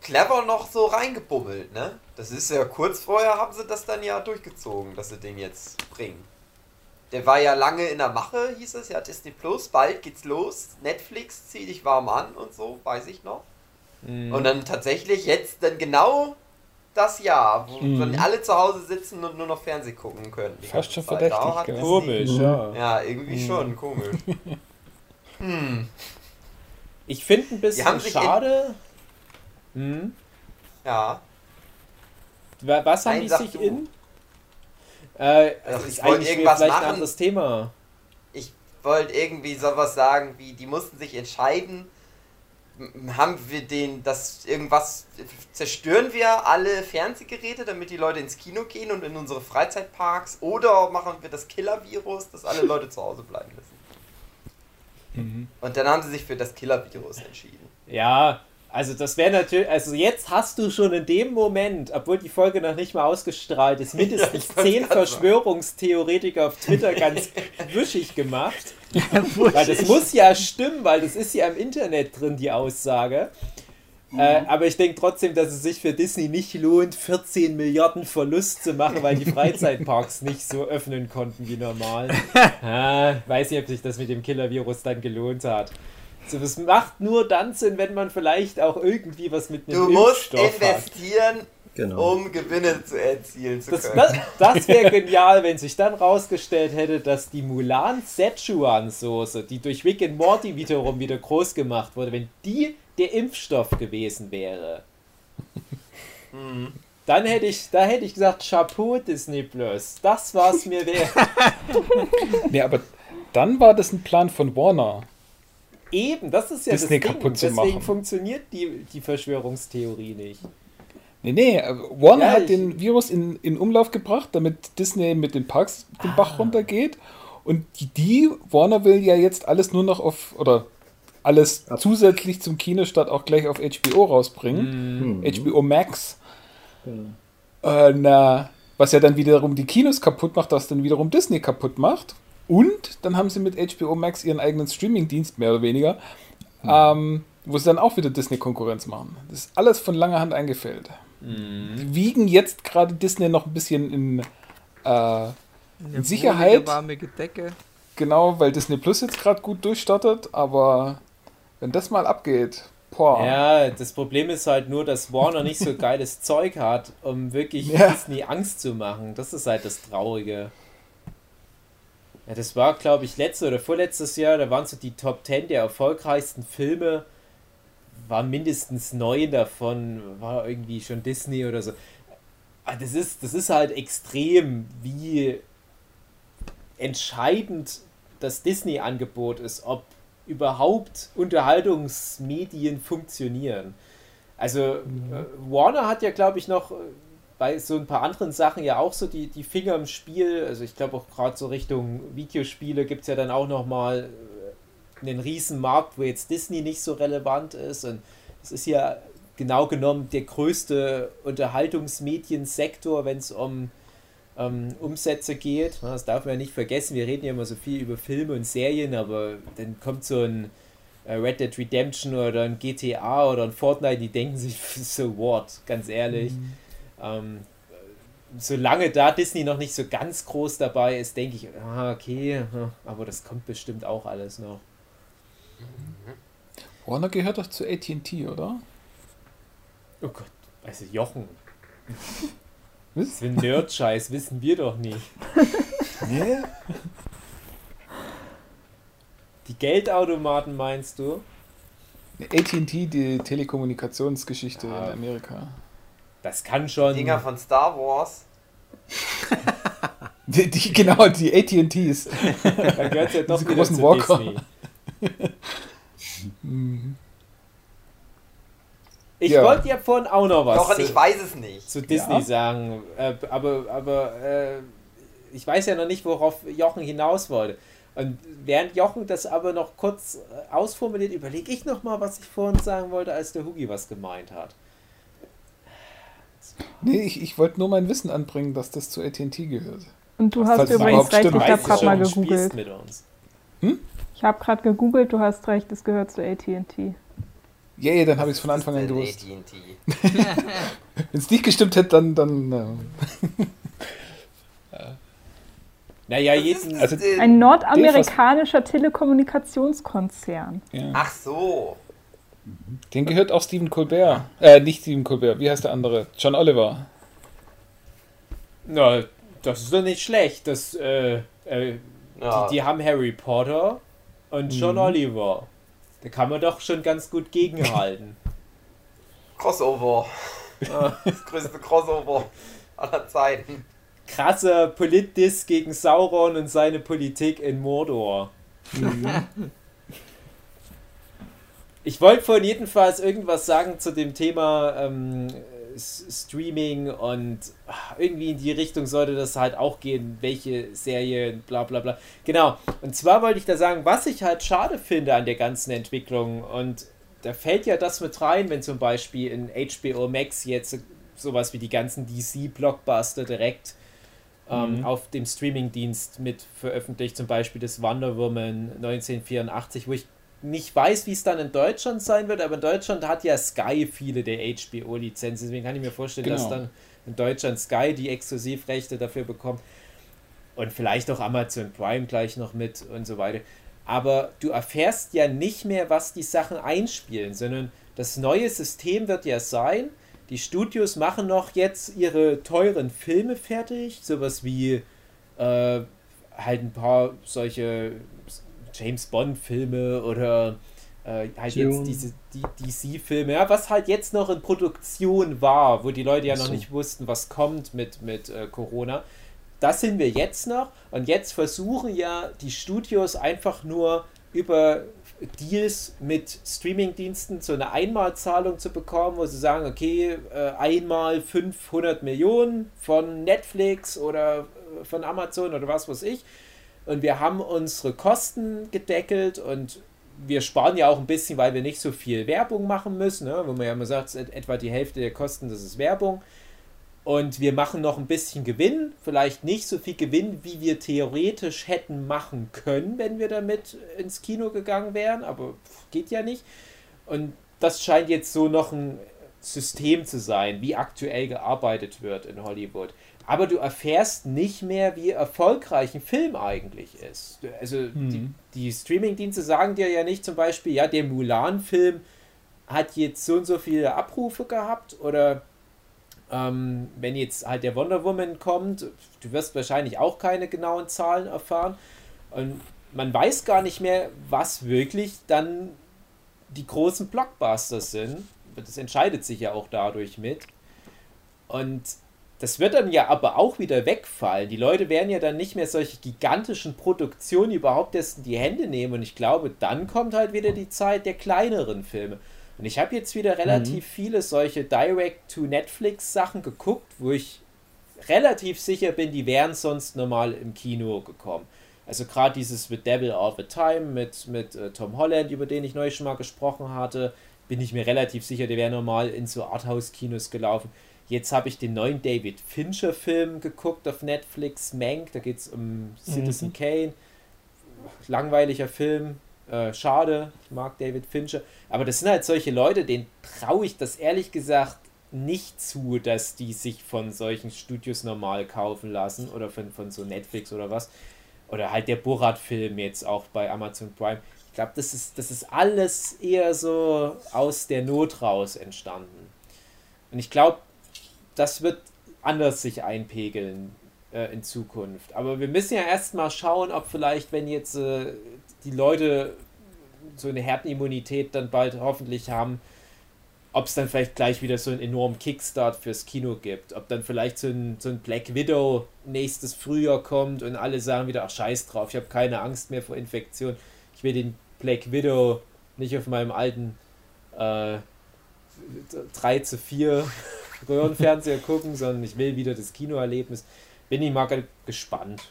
clever noch so reingebummelt, ne? Das ist ja kurz vorher haben sie das dann ja durchgezogen, dass sie den jetzt bringen. Der war ja lange in der Mache, hieß es, ja, Disney Plus, bald geht's los. Netflix, zieh dich warm an und so, weiß ich noch. Mhm. Und dann tatsächlich jetzt dann genau das Jahr, wo Mhm. dann alle zu Hause sitzen und nur noch Fernsehen gucken können. Fast schon Zeit. verdächtig, Komisch, ja. Ja, irgendwie Mhm. schon, komisch. hm, Ich finde ein bisschen in- schade. Hm? ja. Wa- Was haben Nein, die sich du. in? Äh, Also ist ich wollte eigentlich irgendwas vielleicht ein machen. anderes Thema. Ich wollte irgendwie sowas sagen, wie die mussten sich entscheiden, haben wir den, das irgendwas, zerstören wir alle Fernsehgeräte, damit die Leute ins Kino gehen und in unsere Freizeitparks, oder machen wir das Killer-Virus, dass alle Leute zu Hause bleiben müssen. Mhm. Und dann haben sie sich für das Killer-Virus entschieden. Ja, also das wäre natürlich, also jetzt hast du schon in dem Moment, obwohl die Folge noch nicht mal ausgestrahlt ist, mindestens Ja, zehn. Verschwörungstheoretiker auf Twitter ganz wischig gemacht. weil das muss ja stimmen, weil das ist ja im Internet drin, die Aussage. Äh, aber ich denke trotzdem, dass es sich für Disney nicht lohnt, 14 Milliarden Verlust zu machen, weil die Freizeitparks nicht so öffnen konnten wie normal. ah, weiß nicht, ob sich das mit dem Killer-Virus dann gelohnt hat. So, das macht nur dann Sinn, wenn man vielleicht auch irgendwie was mit einem Du musst Impfstoff investieren, Genau. um Gewinne zu erzielen zu Das, können. das, das wäre genial, wenn sich dann rausgestellt hätte, dass die Mulan Szechuan Soße, die durch Rick and Morty wiederum wieder groß gemacht wurde, wenn die der Impfstoff gewesen wäre. Dann hätte ich, da hätte ich gesagt, Chapeau Disney Plus. Das war's mir wert. Nee, aber dann war das ein Plan von Warner. Eben, das ist ja Disney das Ding. kaputt zu Deswegen machen. funktioniert die, die Verschwörungstheorie nicht. Nee, nee, äh, Warner Ja, hat den Virus in, in Umlauf gebracht, damit Disney mit den Parks den Ah. Bach runtergeht. Und die, die, Warner will ja jetzt alles nur noch auf, oder alles zusätzlich zum Kinostart auch gleich auf HBO rausbringen. HBO Max. Äh, na, was ja dann wiederum die Kinos kaputt macht, was dann wiederum Disney kaputt macht. Und dann haben sie mit HBO Max ihren eigenen Streaming-Dienst, mehr oder weniger, ähm, wo sie dann auch wieder Disney-Konkurrenz machen. Das ist alles von langer Hand eingefällt. Die wiegen jetzt gerade Disney noch ein bisschen in, äh, Eine Sicherheit? warme Decke. genau, weil Disney Plus jetzt gerade gut durchstartet, aber wenn das mal abgeht, boah. Ja, das Problem ist halt nur, dass Warner nicht so geiles Zeug hat, um wirklich Ja. Disney Angst zu machen. Das ist halt das Traurige. Ja, das war, glaube ich, letztes oder vorletztes Jahr, da waren so die Top 10 der erfolgreichsten Filme, waren mindestens neun davon, war irgendwie schon Disney oder so. Aber das ist, das ist halt extrem, wie entscheidend das Disney-Angebot ist, ob überhaupt Unterhaltungsmedien funktionieren. Also äh, Warner hat ja, glaube ich, noch äh, bei so ein paar anderen Sachen ja auch so die, die Finger im Spiel. Also ich glaube auch gerade so Richtung Videospiele gibt es ja dann auch nochmal einen riesen Markt, wo jetzt Disney nicht so relevant ist. Und es ist ja genau genommen der größte Unterhaltungsmediensektor, wenn es um ähm, Umsätze geht. Das darf man ja nicht vergessen. Wir reden ja immer so viel über Filme und Serien, aber dann kommt so ein äh, Red Dead Redemption oder ein GTA oder ein Fortnite, die denken sich, so what, ganz ehrlich. Ähm, solange da Disney noch nicht so ganz groß dabei ist, denke ich, ah, okay, aber das kommt bestimmt auch alles noch. Warner gehört doch zu AT&T, oder? Oh Gott, also Jochen. Was? Das ist ein Nerd-Scheiß, wissen wir doch nicht. Nee. Die Geldautomaten meinst du? AT&T, die Telekommunikationsgeschichte Ah. in Amerika. Das kann schon. Dinger von Star Wars. Die, die, genau, die AT&Ts. Da gehört ja doch Diese großen zu Walker. Disney. Ich Ja. wollte ja vorhin auch noch was Doch, zu, ich weiß es nicht. zu Disney Ja. sagen, äh, aber, aber äh, ich weiß ja noch nicht, worauf Jochen hinaus wollte. Und während Jochen das aber noch kurz äh, ausformuliert, überlege ich noch mal, was ich vorhin sagen wollte, als der Hugi was gemeint hat. Nee, ich, ich wollte nur mein Wissen anbringen, dass das zu AT&T gehört. Und du hast übrigens recht, stimmt. ich habe gerade mal gegoogelt. mit uns. Ich habe gerade gegoogelt, du hast recht, es gehört zu AT&T. Ja, yeah, dann habe ich es von Anfang an denn gewusst. AT&T? Wenn es nicht gestimmt hätte, dann, dann äh, Naja, jeden, Also, Ein nordamerikanischer Telekommunikationskonzern. ja. Ach so. Den gehört auch Stephen Colbert. Äh, nicht Stephen Colbert, wie heißt der andere? John Oliver. na, das ist doch nicht schlecht. Das, äh, äh, Ja. die, die haben Harry Potter und John Oliver. Da kann man doch schon ganz gut gegenhalten. Crossover. Das größte Crossover aller Zeiten. Krasser Politdiss gegen Sauron und seine Politik in Mordor. Ich wollte vorhin jedenfalls irgendwas sagen zu dem Thema ähm, Streaming und ah, irgendwie in die Richtung sollte das halt auch gehen, welche Serien, bla bla bla. Genau, und zwar wollte ich da sagen, was ich halt schade finde an der ganzen Entwicklung. Und da fällt ja das mit rein, wenn zum Beispiel in HBO Max jetzt sowas wie die ganzen DC-Blockbuster direkt ähm, auf dem Streamingdienst mit veröffentlicht, zum Beispiel das Wonder Woman 1984, wo ich nicht weiß, wie es dann in Deutschland sein wird, aber in Deutschland hat ja Sky viele der HBO-Lizenzen, deswegen kann ich mir vorstellen, dass Genau. dann in Deutschland Sky die Exklusivrechte dafür bekommt und vielleicht auch Amazon Prime gleich noch mit und so weiter. Aber du erfährst ja nicht mehr, was die Sachen einspielen, sondern das neue System wird ja sein, die Studios machen noch jetzt ihre teuren Filme fertig, sowas wie äh, halt ein paar solche James Bond-Filme oder äh, halt Dune. jetzt diese die DC-Filme, ja, was halt jetzt noch in Produktion war, wo die Leute ja noch so. nicht wussten, was kommt mit, mit äh, Corona. Das sind wir jetzt noch und jetzt versuchen ja die Studios einfach nur über Deals mit Streamingdiensten so eine Einmalzahlung zu bekommen, wo sie sagen, okay, äh, einmal 500 Millionen von Netflix oder äh, von Amazon oder was weiß ich. Und wir haben unsere Kosten gedeckelt und wir sparen ja auch ein bisschen, weil wir nicht so viel Werbung machen müssen, ne? wo man ja immer sagt, et- etwa die Hälfte der Kosten, das ist Werbung. Und wir machen noch ein bisschen Gewinn, vielleicht nicht so viel Gewinn, wie wir theoretisch hätten machen können, wenn wir damit ins Kino gegangen wären, aber geht ja nicht. Und das scheint jetzt so noch ein System zu sein, wie aktuell gearbeitet wird in Hollywood. Aber du erfährst nicht mehr, wie erfolgreich ein Film eigentlich ist. Also die, die Streamingdienste sagen dir ja nicht zum Beispiel, ja, der Mulan-Film hat jetzt so und so viele Abrufe gehabt oder ähm, wenn jetzt halt der Wonder Woman kommt, du wirst wahrscheinlich auch keine genauen Zahlen erfahren. Und man weiß gar nicht mehr, was wirklich dann die großen Blockbusters sind. Das entscheidet sich ja auch dadurch mit. Und das wird dann ja aber auch wieder wegfallen. Die Leute werden ja dann nicht mehr solche gigantischen Produktionen überhaupt erst in die Hände nehmen. Und ich glaube, dann kommt halt wieder die Zeit der kleineren Filme. Und ich habe jetzt wieder relativ viele solche Direct-to-Netflix-Sachen geguckt, wo ich relativ sicher bin, die wären sonst normal im Kino gekommen. Also gerade dieses The Devil All the Time mit, mit äh, Tom Holland, über den ich neulich schon mal gesprochen hatte, bin ich mir relativ sicher, der wäre normal in so Arthouse-Kinos gelaufen. Jetzt habe ich den neuen David Fincher-Film geguckt auf Netflix, Mank, da geht es um Citizen Kane. Langweiliger Film, äh, schade, ich mag David Fincher. Aber das sind halt solche Leute, denen traue ich das ehrlich gesagt nicht zu, dass die sich von solchen Studios normal kaufen lassen oder von, von so Netflix oder was. Oder halt der Borat-Film jetzt auch bei Amazon Prime. Glaube, das ist, das ist alles eher so aus der Not raus entstanden. Und ich glaube, das wird anders sich einpegeln äh, in Zukunft. Aber wir müssen ja erstmal schauen, ob vielleicht, wenn jetzt äh, die Leute so eine Herdenimmunität dann bald hoffentlich haben, ob es dann vielleicht gleich wieder so einen enormen Kickstart fürs Kino gibt. Ob dann vielleicht so ein, so ein Black Widow nächstes Frühjahr kommt und alle sagen wieder, ach scheiß drauf, ich habe keine Angst mehr vor Infektion. Ich will den Black Widow nicht auf meinem alten äh, 3 zu 4 Röhrenfernseher gucken, sondern ich will wieder das Kinoerlebnis. Bin ich mal ge- gespannt.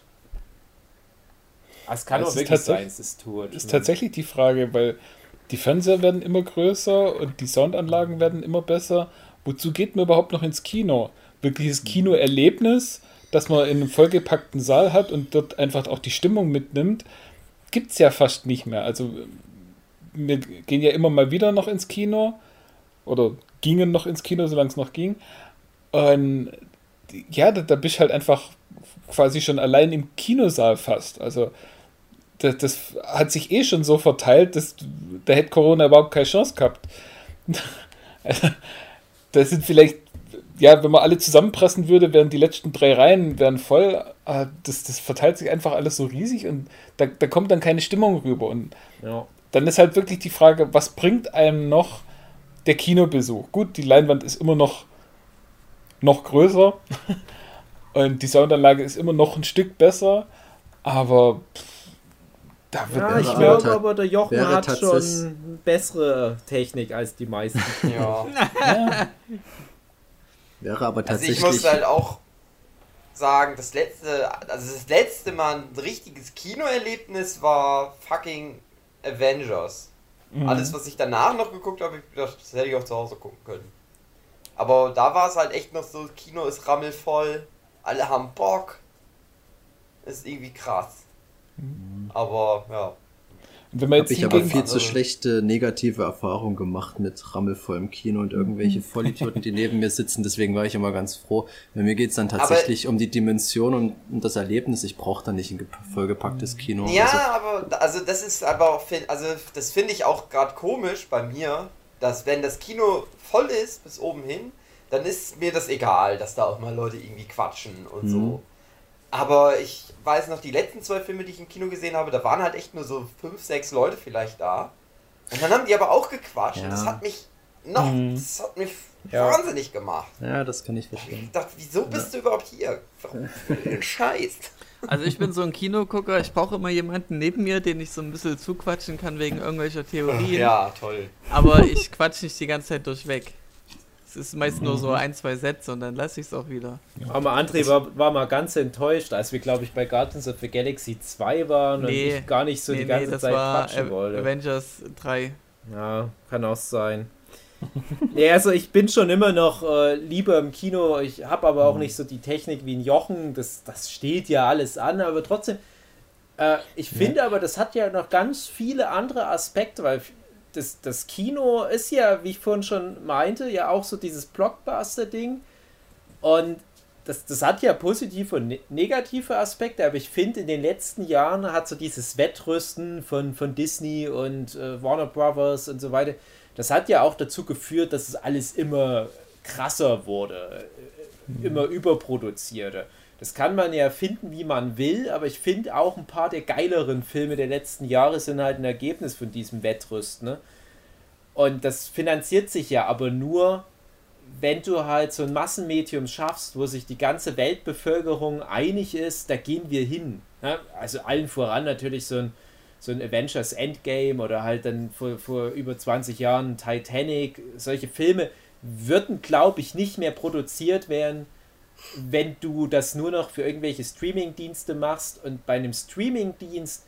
Es kann Es auch wirklich sein, es ist tot. ist tatsächlich die Frage, weil die Fernseher werden immer größer und die Soundanlagen werden immer besser. Wozu geht man überhaupt noch ins Kino? Wirkliches Kinoerlebnis, dass man in einem vollgepackten Saal hat und dort einfach auch die Stimmung mitnimmt, gibt es ja fast nicht mehr. Also wir gehen ja immer mal wieder noch ins Kino oder gingen noch ins Kino, solange es noch ging. Und ja, da, da bist du halt einfach quasi schon allein im Kinosaal fast. Also das, das hat sich eh schon so verteilt, dass da hätte Corona überhaupt keine Chance gehabt. Also, das sind vielleicht, ja, wenn man alle zusammenpressen würde, wären die letzten drei Reihen wären voll. Ah, das, das verteilt sich einfach alles so riesig und da, da kommt dann keine Stimmung rüber. Und Ja. dann ist halt wirklich die Frage, was bringt einem noch der Kinobesuch? Gut, die Leinwand ist immer noch, noch größer und die Soundanlage ist immer noch ein Stück besser, aber pff, da wird Ja, ich glaube ta- aber, der Jochen hat schon bessere Technik als die meisten. Ja. Wäre aber Also ich tatsächlich. muss halt auch sagen, das letzte, also das letzte Mal ein richtiges Kinoerlebnis war fucking Avengers. Alles, was ich danach noch geguckt habe, das hätte ich auch zu Hause gucken können. Aber da war es halt echt noch so, Kino ist rammelvoll, alle haben Bock. Ist irgendwie krass. Aber ja. Wenn man habe jetzt ich aber viel zu also- schlechte negative Erfahrungen gemacht mit rammelvollem Kino und irgendwelche Vollidioten, die neben mir sitzen. Deswegen war ich immer ganz froh. Bei mir geht's dann tatsächlich um die Dimension und um das Erlebnis. Ich brauche dann nicht ein ge- vollgepacktes Kino. Ja, Also, aber da- also das ist aber auch, also das finde ich auch gerade komisch bei mir, dass wenn das Kino voll ist bis oben hin, dann ist mir das egal, dass da auch mal Leute irgendwie quatschen und so. Aber ich weiß noch, die letzten zwei Filme, die ich im Kino gesehen habe, da waren halt echt nur so fünf, sechs Leute vielleicht da. Und dann haben die aber auch gequatscht. Und das Ja. hat mich noch, das hat mich Ja. wahnsinnig gemacht. ja, das kann ich verstehen. Ich dachte, wieso bist du überhaupt hier? Warum Scheiß? Also ich bin so ein Kinogucker, ich brauche immer jemanden neben mir, den ich so ein bisschen zuquatschen kann wegen irgendwelcher Theorien. Ja, toll. Aber ich quatsch nicht die ganze Zeit durchweg. Ist meist nur so ein, zwei Sätze und dann lasse ich es auch wieder. Aber André war, war mal ganz enttäuscht, als wir, glaube ich, bei Guardians of the Galaxy 2 waren Nee. und ich gar nicht so nee, die nee, ganze das Zeit war quatschen wollte. Avengers 3. Ja, kann auch sein. ja, also ich bin schon immer noch äh, lieber im Kino. Ich habe aber auch nicht so die Technik wie ein Jochen. Das, das steht ja alles an, aber trotzdem. Äh, ich finde aber, das hat ja noch ganz viele andere Aspekte, weil das, das Kino ist ja, wie ich vorhin schon meinte, ja auch so dieses Blockbuster-Ding. Und das, das hat ja positive und ne negative Aspekte, aber ich finde, in den letzten Jahren hat so dieses Wettrüsten von, von Disney und äh, Warner Brothers und so weiter, das hat ja auch dazu geführt, dass es alles immer krasser wurde, äh, immer überproduzierter. Das kann man ja finden, wie man will, aber ich finde auch ein paar der geileren Filme der letzten Jahre sind halt ein Ergebnis von diesem Wettrüsten. Ne? Und das finanziert sich ja aber nur, wenn du halt so ein Massenmedium schaffst, wo sich die ganze Weltbevölkerung einig ist, da gehen wir hin. Ne? Also allen voran natürlich so ein, so ein Avengers Endgame oder halt dann vor, vor über 20 Jahren Titanic. Solche Filme würden, glaube ich, nicht mehr produziert werden, wenn du das nur noch für irgendwelche Streaming-Dienste machst und bei einem Streaming-Dienst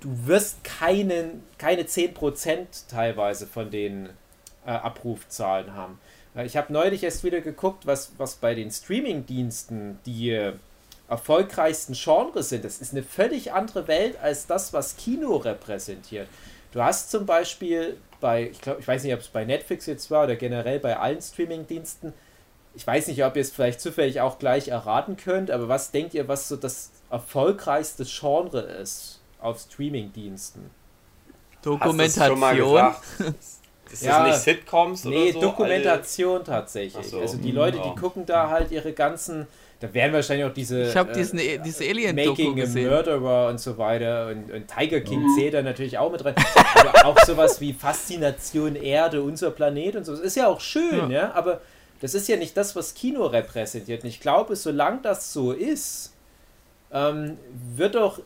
du wirst keinen, keine 10% teilweise von den äh, Abrufzahlen haben. Äh, Ich habe neulich erst wieder geguckt, was, was bei den Streaming-Diensten die äh, erfolgreichsten Genres sind. Das ist eine völlig andere Welt als das, was Kino repräsentiert. Du hast zum Beispiel bei, ich glaube, ich weiß nicht, ob es bei Netflix jetzt war oder generell bei allen Streaming-Diensten, ich weiß nicht, ob ihr es vielleicht zufällig auch gleich erraten könnt, aber was denkt ihr, was so das erfolgreichste Genre ist auf Streaming-Diensten? Dokumentation. Ist Ja. das nicht Sitcoms Nee, oder so? Dokumentation tatsächlich. Ach so. Also die Leute, die Ja. gucken da halt ihre ganzen, da werden wahrscheinlich auch diese Ich habe äh, diesen, diese Alien-Doku Making a gesehen. Murderer und so weiter und, und Tiger King zählt da natürlich auch mit rein. aber auch sowas wie Faszination Erde, unser Planet und so. Das ist ja auch schön, ja. aber das ist ja nicht das, was Kino repräsentiert. Und ich glaube, solange das so ist, ähm, wird doch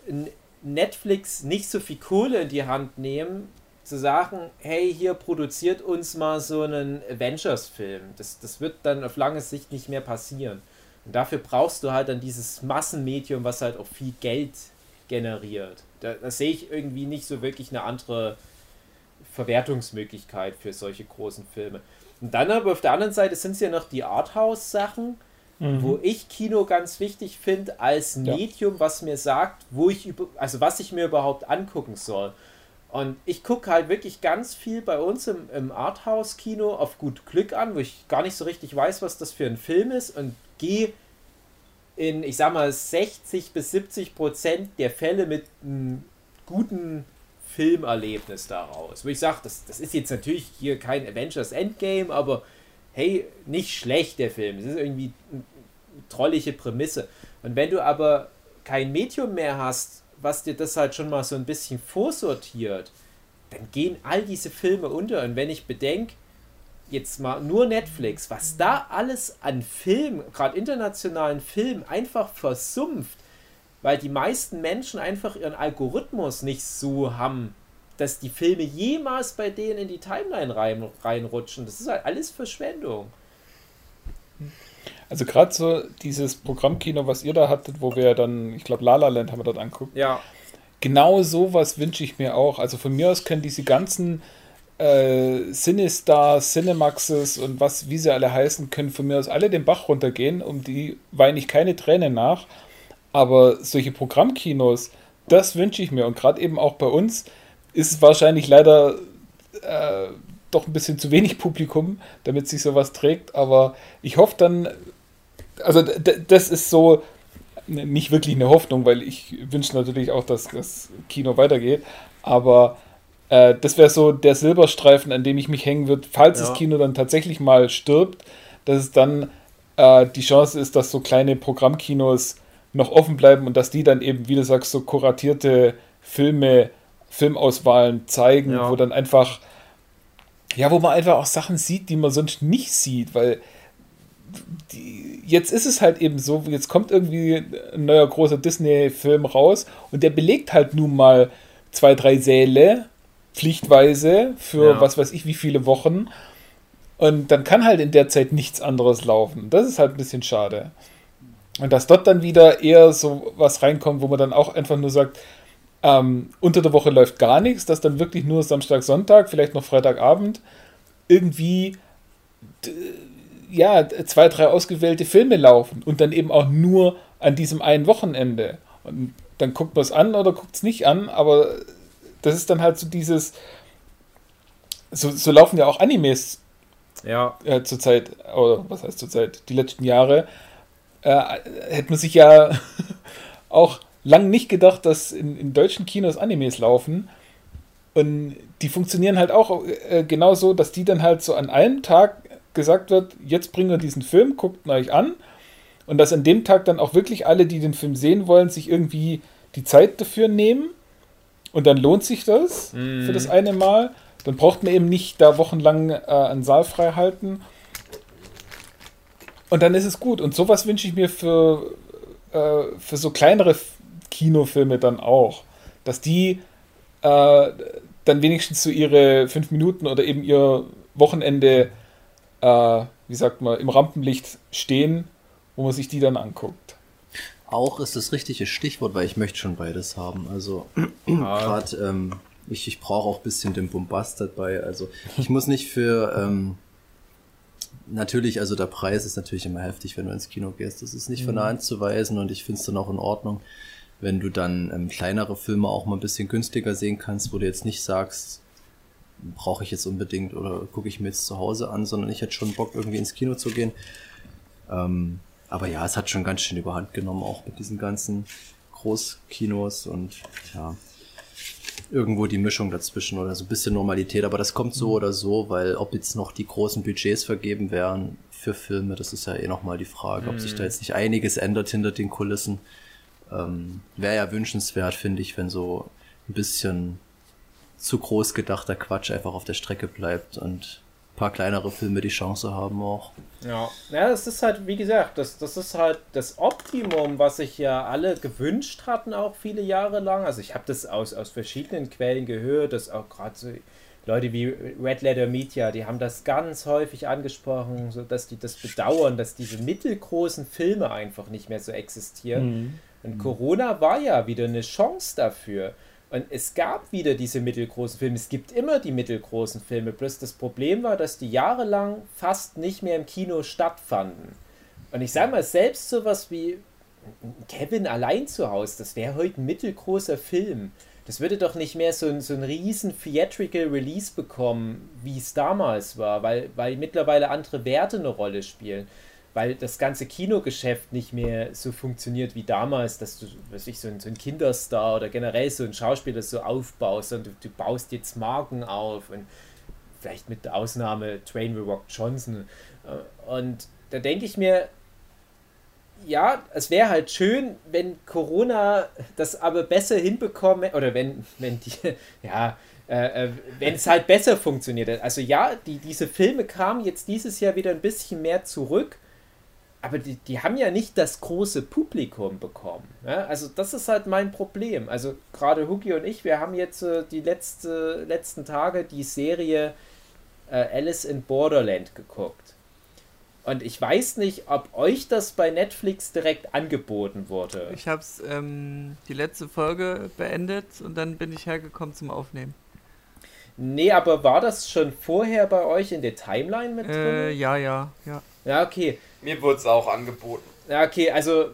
Netflix nicht so viel Kohle in die Hand nehmen, zu sagen, hey, hier produziert uns mal so einen Avengers-Film. Das, das wird dann auf lange Sicht nicht mehr passieren. Und dafür brauchst du halt dann dieses Massenmedium, was halt auch viel Geld generiert. Da, da sehe ich irgendwie nicht so wirklich eine andere Verwertungsmöglichkeit für solche großen Filme. Und dann aber auf der anderen Seite sind es ja noch die Arthouse-Sachen, wo ich Kino ganz wichtig finde als Ja. Medium, was mir sagt, wo ich über, also was ich mir überhaupt angucken soll. Und ich gucke halt wirklich ganz viel bei uns im, im Arthouse-Kino auf gut Glück an, wo ich gar nicht so richtig weiß, was das für ein Film ist und gehe in, ich sag mal, 60 bis 70 Prozent der Fälle mit einem guten Filmerlebnis daraus. Wo ich sage, das, das ist jetzt natürlich hier kein Avengers Endgame, aber hey, nicht schlecht der Film. Es ist irgendwie eine trollige Prämisse. Und wenn du aber kein Medium mehr hast, was dir das halt schon mal so ein bisschen vorsortiert, dann gehen all diese Filme unter. Und wenn ich bedenke, jetzt mal nur Netflix, was da alles an Film, gerade internationalen Film, einfach versumpft, weil die meisten Menschen einfach ihren Algorithmus nicht so haben, dass die Filme jemals bei denen in die Timeline rein, reinrutschen. Das ist halt alles Verschwendung. Also gerade so dieses Programmkino, was ihr da hattet, wo wir dann, ich glaube, La La Land haben wir dort anguckt. Ja. Genau sowas wünsche ich mir auch. Also von mir aus können diese ganzen äh, Cinestar, Cinemaxes und was, wie sie alle heißen, können von mir aus alle den Bach runtergehen. Um die weine ich keine Tränen nach. Aber solche Programmkinos, das wünsche ich mir. Und gerade eben auch bei uns ist wahrscheinlich leider äh, doch ein bisschen zu wenig Publikum, damit sich sowas trägt. Aber ich hoffe dann, also das ist so nicht wirklich eine Hoffnung, weil ich wünsche natürlich auch, dass das Kino weitergeht. Aber äh, das wäre so der Silberstreifen, an dem ich mich hängen würde, falls ja. das Kino dann tatsächlich mal stirbt, dass es dann äh, die Chance ist, dass so kleine Programmkinos noch offen bleiben und dass die dann eben, wie du sagst, so kuratierte Filme, Filmauswahlen zeigen, ja. wo dann einfach, ja, wo man einfach auch Sachen sieht, die man sonst nicht sieht, weil die, jetzt ist es halt eben so, jetzt kommt irgendwie ein neuer großer Disney-Film raus und der belegt halt nun mal zwei, drei Säle pflichtweise für ja. was weiß ich wie viele Wochen. Und dann kann halt in der Zeit nichts anderes laufen. Das ist halt ein bisschen schade. Und dass dort dann wieder eher so was reinkommt, wo man dann auch einfach nur sagt, ähm, unter der Woche läuft gar nichts, dass dann wirklich nur Samstag, Sonntag, vielleicht noch Freitagabend irgendwie ja, zwei, drei ausgewählte Filme laufen und dann eben auch nur an diesem einen Wochenende. Und dann guckt man es an oder guckt es nicht an, aber das ist dann halt so dieses. So, so laufen ja auch Animes ja. Äh, zurzeit, oder was heißt zurzeit, die letzten Jahre. Äh, hätte man sich ja auch lang nicht gedacht, dass in, in deutschen Kinos Animes laufen. Und die funktionieren halt auch äh, genauso, dass die dann halt so an einem Tag gesagt wird, jetzt bringen wir diesen Film, guckt ihn euch an. Und dass an dem Tag dann auch wirklich alle, die den Film sehen wollen, sich irgendwie die Zeit dafür nehmen. Und dann lohnt sich das mhm. für das eine Mal. Dann braucht man eben nicht da wochenlang äh, einen Saal frei halten. Und dann ist es gut. Und sowas wünsche ich mir für, äh, für so kleinere Kinofilme dann auch. Dass die äh, dann wenigstens so ihre fünf Minuten oder eben ihr Wochenende äh, wie sagt man, im Rampenlicht stehen, wo man sich die dann anguckt. Auch ist das richtige Stichwort, weil ich möchte schon beides haben. Also gerade ähm, ich, ich brauche auch ein bisschen den Bombast dabei. Also ich muss nicht für ähm, natürlich, also der Preis ist natürlich immer heftig, wenn du ins Kino gehst. Das ist nicht mhm. von der Hand zu weisen und ich finde es dann auch in Ordnung, wenn du dann ähm, kleinere Filme auch mal ein bisschen günstiger sehen kannst, wo du jetzt nicht sagst, brauche ich jetzt unbedingt oder gucke ich mir jetzt zu Hause an, sondern ich hätte schon Bock, irgendwie ins Kino zu gehen. Ähm, aber ja, es hat schon ganz schön überhand genommen, auch mit diesen ganzen Großkinos und ja, irgendwo die Mischung dazwischen oder so ein bisschen Normalität. Aber das kommt so mhm. oder so, weil ob jetzt noch die großen Budgets vergeben wären für Filme, das ist ja eh nochmal die Frage, ob sich da mhm. jetzt nicht einiges ändert hinter den Kulissen. Ähm, Wäre ja wünschenswert, finde ich, wenn so ein bisschen zu groß gedachter Quatsch einfach auf der Strecke bleibt und paar kleinere Filme die Chance haben auch. Ja, ja, das ist halt, wie gesagt, das, das ist halt das Optimum, was sich ja alle gewünscht hatten, auch viele Jahre lang. Also ich habe das aus, aus verschiedenen Quellen gehört, dass auch gerade so Leute wie Red Letter Media, die haben das ganz häufig angesprochen, so dass die das bedauern, dass diese mittelgroßen Filme einfach nicht mehr so existieren. Mhm. Und Corona war ja wieder eine Chance dafür. Und es gab wieder diese mittelgroßen Filme. Es gibt immer die mittelgroßen Filme. Bloß das Problem war, dass die jahrelang fast nicht mehr im Kino stattfanden. Und ich sage mal, selbst sowas wie Kevin allein zu Hause, das wäre heute ein mittelgroßer Film. Das würde doch nicht mehr so ein, so ein riesen Theatrical Release bekommen, wie es damals war, weil, weil mittlerweile andere Werte eine Rolle spielen. Weil das ganze Kinogeschäft nicht mehr so funktioniert wie damals, dass du, weiß ich, so ein, so ein Kinderstar oder generell so ein Schauspieler so aufbaust und du, du baust jetzt Marken auf und vielleicht mit der Ausnahme Twain The Rock Johnson. Äh, Und da denke ich mir, ja, es wäre halt schön, wenn Corona das aber besser hinbekommen, oder wenn, wenn die, ja, äh, äh, wenn es halt besser funktioniert. Also ja, die, diese Filme kamen jetzt dieses Jahr wieder ein bisschen mehr zurück, aber die, die haben ja nicht das große Publikum bekommen. Ja? Also das ist halt mein Problem. Also gerade Hugi und ich, wir haben jetzt äh, die letzte, letzten Tage die Serie äh, Alice in Borderland geguckt. Und ich weiß nicht, ob euch das bei Netflix direkt angeboten wurde. Ich habe ähm, die letzte Folge beendet und dann bin ich hergekommen zum Aufnehmen. Nee, aber war das schon vorher bei euch in der Timeline mit Äh, drin? ja, ja, ja. Ja, okay. Mir wurde es auch angeboten. Ja, okay, also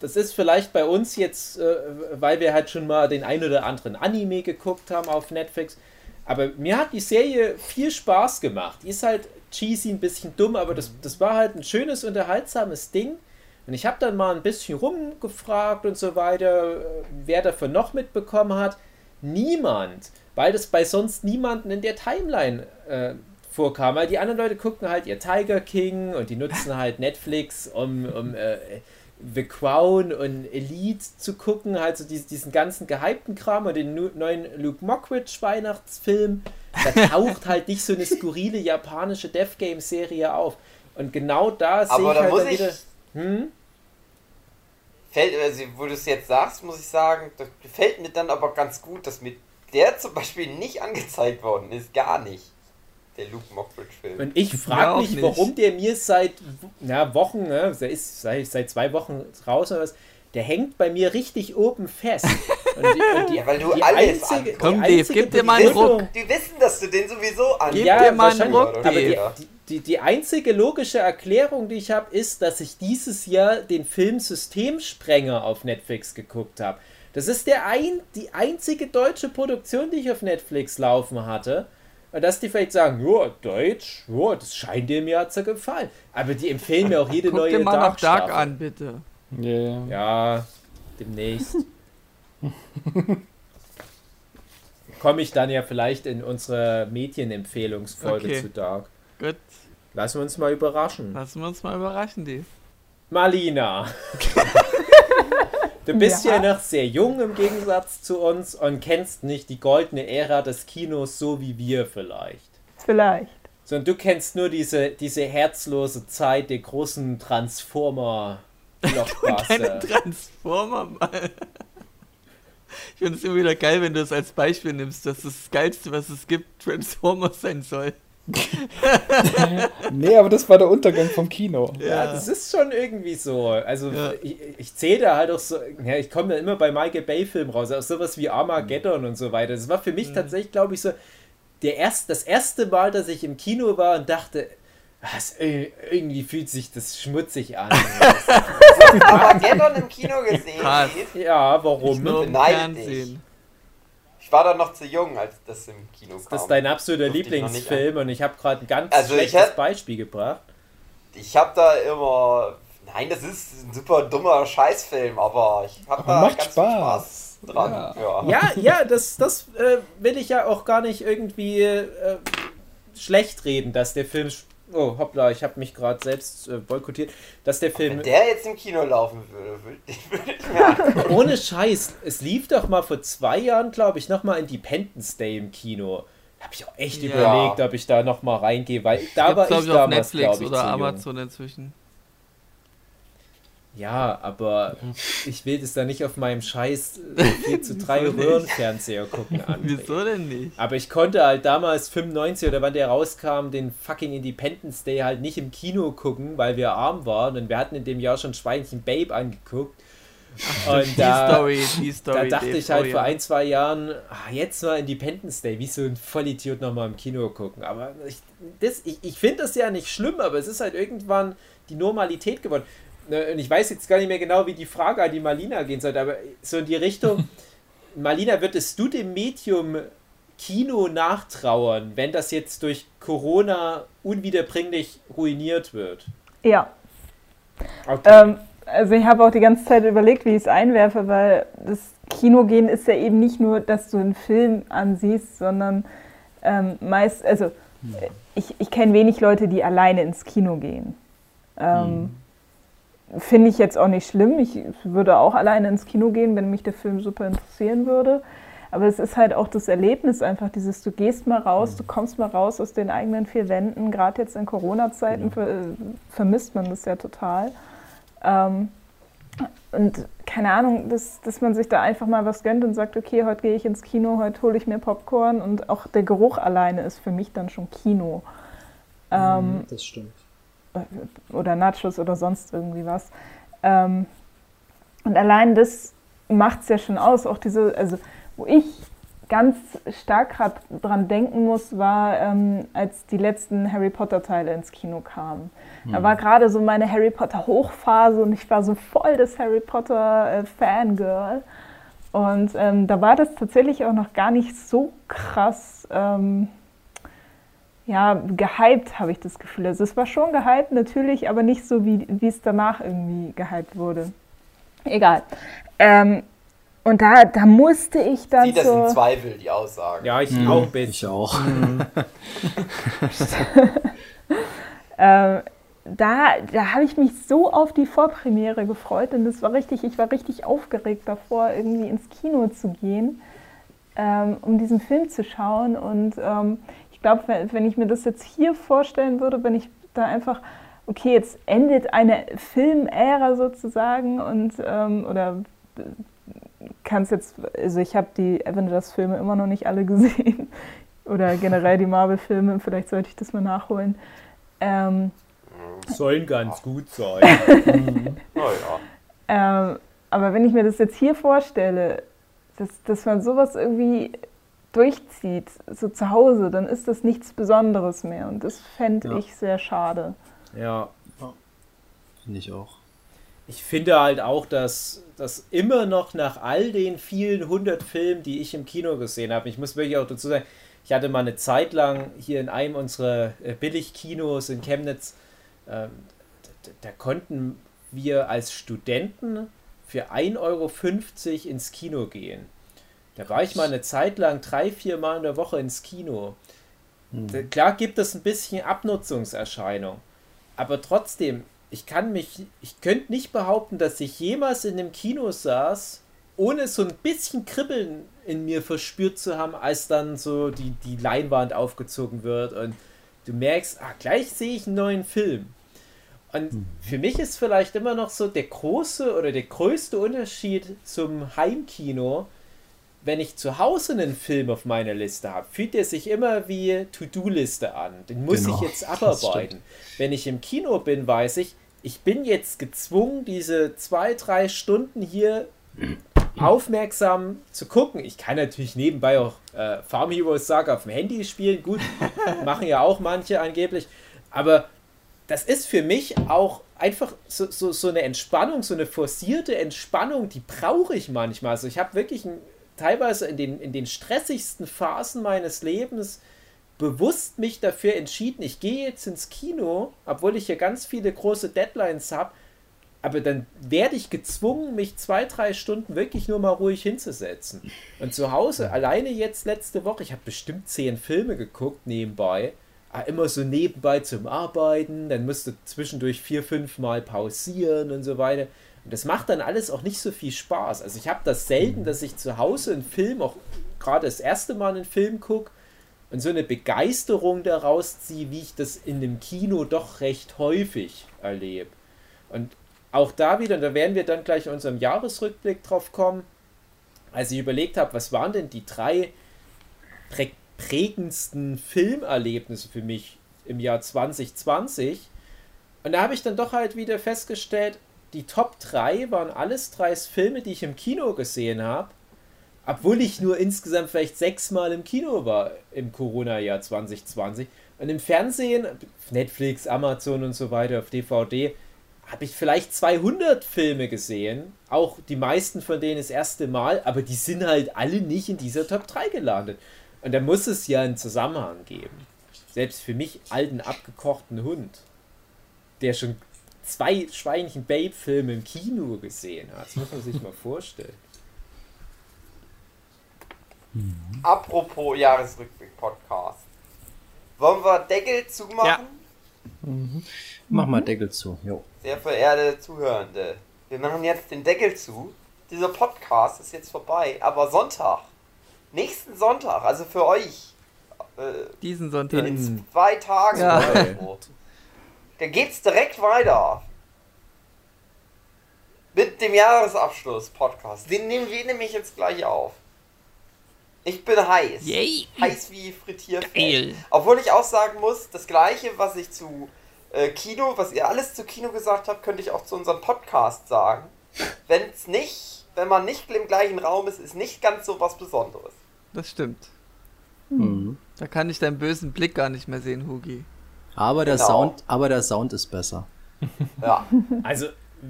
das ist vielleicht bei uns jetzt, äh, weil wir halt schon mal den ein oder anderen Anime geguckt haben auf Netflix. Aber mir hat die Serie viel Spaß gemacht. Die ist halt cheesy, ein bisschen dumm, aber das, das war halt ein schönes, unterhaltsames Ding. Und ich habe dann mal ein bisschen rumgefragt und so weiter, äh, wer davon noch mitbekommen hat. Niemand, weil das bei sonst niemanden in der Timeline äh, vorkam. Weil die anderen Leute gucken halt ihr Tiger King und die nutzen halt Netflix, um, um äh, The Crown und Elite zu gucken, halt so diesen, diesen ganzen gehypten Kram und den neuen Luke Mockridge Weihnachtsfilm. Da taucht halt nicht so eine skurrile japanische Death Game Serie auf. Und genau da sehe Aber ich da halt muss wieder. Hm? fällt, also, wo du es jetzt sagst, muss ich sagen, das gefällt mir dann aber ganz gut, dass mir der zum Beispiel nicht angezeigt worden ist. Gar nicht. Der Luke Mockridge-Film. Und ich frage mich, nicht. warum der mir seit na, Wochen, ne, der ist seit, seit zwei Wochen raus oder was, der hängt bei mir richtig oben fest. Und die, und die, Ja, weil du die alles einzige, anguckst. Komm, die Dave, gib dir mal einen Ruck. Die wissen, dass du den sowieso an. Gib Ja, dir mal einen Ruck? Aber die, die, die, die einzige logische Erklärung, die ich habe, ist, dass ich dieses Jahr den Film Systemsprenger auf Netflix geguckt habe. Das ist der ein, die einzige deutsche Produktion, die ich auf Netflix laufen hatte. Und dass die vielleicht sagen, ja, Deutsch, ja, das scheint dem ja zu gefallen. Aber die empfehlen mir auch jede Guck neue dir mal Dark Staffel. an, bitte. Yeah. Ja, demnächst. Komme ich dann ja vielleicht in unsere Medienempfehlungsfolge Okay. zu Dark. Gut, Lassen wir uns mal überraschen. lassen wir uns mal überraschen, Dave. Marlina. Du bist ja. Ja. noch sehr jung im Gegensatz zu uns und kennst nicht die goldene Ära des Kinos so wie wir vielleicht. Vielleicht. Sondern du kennst nur diese, diese herzlose Zeit der großen Transformer Blockbuster. Transformer mal. Ich finde es immer wieder geil, wenn du es als Beispiel nimmst, dass das Geilste, was es gibt, Transformers sein soll. Nee, aber das war der Untergang vom Kino. Ja, das ist schon irgendwie so. Also Ja. ich, ich zähle da halt auch so, ja, ich komme da immer bei Michael Bay Filmen raus, auch sowas wie Armageddon und so weiter. Das war für mich tatsächlich, glaube ich, so der erst, das erste Mal, dass ich im Kino war und dachte, was, äh, irgendwie fühlt sich das schmutzig an. Armageddon im Kino gesehen. Ja, warum? Nur im Beneide Fernsehen. Ich war da noch zu jung, als das im Kino kam. Das ist dein absoluter ich Lieblingsfilm und ich habe gerade ein ganz Also schlechtes hab- Beispiel gebracht. Ich habe da immer. Nein, das ist ein super dummer Scheißfilm, aber ich habe da macht ganz Spaß. viel Spaß dran. Ja. Ja, ja, das, das äh, will ich ja auch gar nicht irgendwie äh, schlecht reden, dass der Film. Oh, hoppla, ich habe mich gerade selbst äh, boykottiert. Dass der Film. Wenn der jetzt im Kino laufen würde, würde ich, angucken. Ohne Scheiß, es lief doch mal vor zwei Jahren, glaube ich, nochmal Independence Day im Kino. Da habe ich auch echt Ja. überlegt, ob ich da nochmal reingehe, weil da Gibt's, war ich ich, auf damals, Netflix glaube ich, oder zu jung. Amazon inzwischen. Ja, aber ich will das da nicht auf meinem scheiß äh, 4 zu 3 Wieso nicht? Röhrenfernseher gucken an. Wieso denn nicht? Aber ich konnte halt damals 95 oder wann der rauskam, den fucking Independence Day halt nicht im Kino gucken, weil wir arm waren und wir hatten in dem Jahr schon Schweinchen Babe angeguckt. Und Die da, Story, die Story. da dachte ich halt vor ein, zwei Jahren, ah, jetzt mal Independence Day, wie so ein Vollidiot nochmal im Kino gucken. Aber ich, das- ich, ich finde das ja nicht schlimm, aber es ist halt irgendwann die Normalität geworden. Ne, Und ich weiß jetzt gar nicht mehr genau, wie die Frage an die Malina gehen sollte, aber so in die Richtung, Malina, würdest du dem Medium Kino nachtrauern, wenn das jetzt durch Corona unwiederbringlich ruiniert wird? Ja. Okay. Ähm, also ich habe auch die ganze Zeit überlegt, wie ich es einwerfe, weil das Kinogehen ist ja eben nicht nur, dass du einen Film ansiehst, sondern ähm, meist, also hm. ich, ich kenne wenig Leute, die alleine ins Kino gehen. Ähm, hm. Finde ich jetzt auch nicht schlimm. Ich würde auch alleine ins Kino gehen, wenn mich der Film super interessieren würde. Aber es ist halt auch das Erlebnis einfach, dieses, du gehst mal raus, hm. du kommst mal raus aus den eigenen vier Wänden. Gerade jetzt in Corona-Zeiten genau. ver vermisst man das ja total. Ähm, und keine Ahnung, dass, dass man sich da einfach mal was gönnt und sagt, okay, heute gehe ich ins Kino, heute hole ich mir Popcorn und auch der Geruch alleine ist für mich dann schon Kino. Ähm, mhm, das stimmt. Oder Nachos oder sonst irgendwie was. Ähm, und allein das macht es ja schon aus, auch diese, also wo ich ganz stark gerade dran denken muss, war, ähm, als die letzten Harry Potter-Teile ins Kino kamen. Mhm. Da war gerade so meine Harry Potter-Hochphase und ich war so voll das Harry Potter-Fangirl. Äh, und ähm, da war das tatsächlich auch noch gar nicht so krass, ähm, ja, gehypt, habe ich das Gefühl. Also es war schon gehypt, natürlich, aber nicht so, wie es danach irgendwie gehypt wurde. Egal. Ähm, und da, da musste ich dann. Sieht das so in Zweifel, die Aussage. Ja, ich mhm. auch bin. Ich auch. Mhm. ähm, da, da habe ich mich so auf die Vorpremiere gefreut und das war richtig, ich war richtig aufgeregt davor, irgendwie ins Kino zu gehen, ähm, um diesen Film zu schauen. Und ähm, glaube, wenn, wenn ich mir das jetzt hier vorstellen würde, wenn ich da einfach, okay, jetzt endet eine Filmära sozusagen und ähm, oder kann es jetzt, also ich habe die Avengers-Filme immer noch nicht alle gesehen. Oder generell die Marvel-Filme, vielleicht sollte ich das mal nachholen. Ähm, Sollen ganz gut sein. mhm. oh, ja. ähm, aber wenn ich mir das jetzt hier vorstelle, dass, dass man sowas irgendwie durchzieht, so zu Hause, dann ist das nichts Besonderes mehr. Und das fände ja. ich sehr schade. Ja. Finde ich auch ich finde halt auch, dass das immer noch nach all den vielen hundert Filmen, die ich im Kino gesehen habe, ich muss wirklich auch dazu sagen, ich hatte mal eine Zeit lang hier in einem unserer äh, Billigkinos in Chemnitz, ähm, da, da, konnten wir als Studenten für 1,50 Euro ins Kino gehen. Da war ich mal eine Zeit lang drei, vier Mal in der Woche ins Kino. Mhm. Klar gibt es ein bisschen Abnutzungserscheinung, aber trotzdem, ich kann mich, ich könnte nicht behaupten, dass ich jemals in dem Kino saß, ohne so ein bisschen Kribbeln in mir verspürt zu haben, als dann so die, die Leinwand aufgezogen wird und du merkst, ah, gleich sehe ich einen neuen Film. Und hm. für mich ist vielleicht immer noch so der große oder der größte Unterschied zum Heimkino, wenn ich zu Hause einen Film auf meiner Liste habe, fühlt er sich immer wie To-Do-Liste an. Den muss genau, ich jetzt abarbeiten. Wenn ich im Kino bin, weiß ich, ich bin jetzt gezwungen, diese zwei, drei Stunden hier aufmerksam zu gucken. Ich kann natürlich nebenbei auch äh, Farm Heroes Saga auf dem Handy spielen. Gut, machen ja auch manche angeblich. Aber das ist für mich auch einfach so, so, so eine Entspannung, so eine forcierte Entspannung, die brauche ich manchmal. Also ich habe wirklich ein, teilweise in den, in den stressigsten Phasen meines Lebens bewusst mich dafür entschieden, ich gehe jetzt ins Kino, obwohl ich hier ganz viele große Deadlines habe, aber dann werde ich gezwungen, mich zwei, drei Stunden wirklich nur mal ruhig hinzusetzen. Und zu Hause, alleine jetzt letzte Woche, ich habe bestimmt zehn Filme geguckt nebenbei, ah, immer so nebenbei zum Arbeiten, dann musste zwischendurch vier, fünf Mal pausieren und so weiter. Und das macht dann alles auch nicht so viel Spaß. Also ich habe das selten, mhm. dass ich zu Hause einen Film, auch gerade das erste Mal einen Film gucke, und so eine Begeisterung daraus ziehe, wie ich das in dem Kino doch recht häufig erlebe. Und auch da wieder, da werden wir dann gleich in unserem Jahresrückblick drauf kommen, als ich überlegt habe, was waren denn die drei prä prägendsten Filmerlebnisse für mich im Jahr 2020? Und da habe ich dann doch halt wieder festgestellt, die Top 3 waren alles drei Filme, die ich im Kino gesehen habe obwohl ich nur insgesamt vielleicht sechsmal im Kino war im Corona-Jahr 2020. Und im Fernsehen, Netflix, Amazon und so weiter, auf DVD, habe ich vielleicht 200 Filme gesehen. Auch die meisten von denen das erste Mal, aber die sind halt alle nicht in dieser Top 3 gelandet. Und da muss es ja einen Zusammenhang geben. Selbst für mich alten, abgekochten Hund, der schon zwei Schweinchen Babe-Filme im Kino gesehen hat. Das muss man sich mal vorstellen. Apropos Jahresrückblick-Podcast. Wollen wir Deckel zumachen? Ja. Mach mal Deckel zu. Jo. Sehr verehrte Zuhörende, wir machen jetzt den Deckel zu. Dieser Podcast ist jetzt vorbei, aber Sonntag, nächsten Sonntag, also für euch, äh, Diesen Sonntag. in zwei Tagen Ja. da geht's direkt weiter. Mit dem Jahresabschluss-Podcast. Den nehmen wir nämlich jetzt gleich auf. Ich bin heiß. Yay. Heiß wie Frittierfett. Obwohl ich auch sagen muss, das gleiche, was ich zu äh, Kino, was ihr alles zu Kino gesagt habt, könnte ich auch zu unserem Podcast sagen. Wenn es nicht, wenn man nicht im gleichen Raum ist, ist nicht ganz so was Besonderes. Das stimmt. Mhm. Da kann ich deinen bösen Blick gar nicht mehr sehen, Hugi. Aber der Genau. Sound, aber der Sound ist besser. Ja. Also,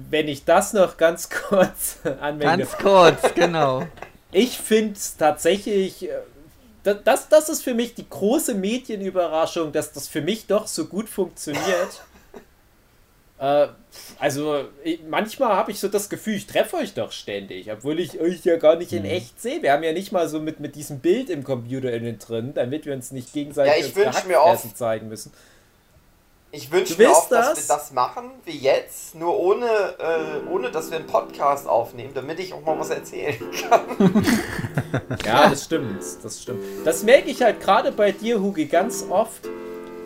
wenn ich das noch ganz kurz anwende. Ganz kurz, genau. Ich finde es tatsächlich, äh, da- das, das ist für mich die große Medienüberraschung, dass das für mich doch so gut funktioniert. äh, also ich, manchmal habe ich so das Gefühl, ich treffe euch doch ständig, obwohl ich euch ja gar nicht in Mhm. echt sehe. Wir haben ja nicht mal so mit, mit diesem Bild im Computer innen drin, damit wir uns nicht gegenseitig Ja, ich wünsch mir oft- zeigen müssen. Ich wünsche mir auch, dass das? wir das machen, wie jetzt, nur ohne, äh, ohne dass wir einen Podcast aufnehmen, damit ich auch mal was erzählen kann. Ja, das stimmt, das stimmt. Das merke ich halt gerade bei dir, Hugi, ganz oft,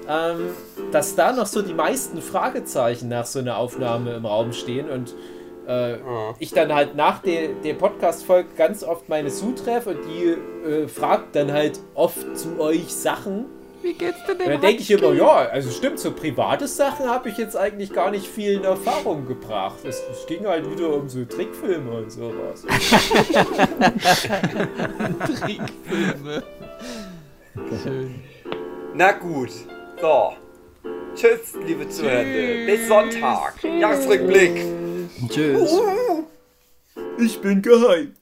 ähm, dass da noch so die meisten Fragezeichen nach so einer Aufnahme im Raum stehen und äh, ich dann halt nach der, der Podcast-Folge ganz oft meine Sue treffe und die äh, fragt dann halt oft zu euch Sachen. Wie geht's denn dem dann denke ich immer, ja, also stimmt, so private Sachen habe ich jetzt eigentlich gar nicht viel in Erfahrung gebracht. Es, es ging halt wieder um so Trickfilme und sowas. Trickfilme. Schön. Na gut. So. Tschüss, liebe Zuhörende. Bis Sonntag. Jahresrückblick. Tschüss. Ich bin geheim.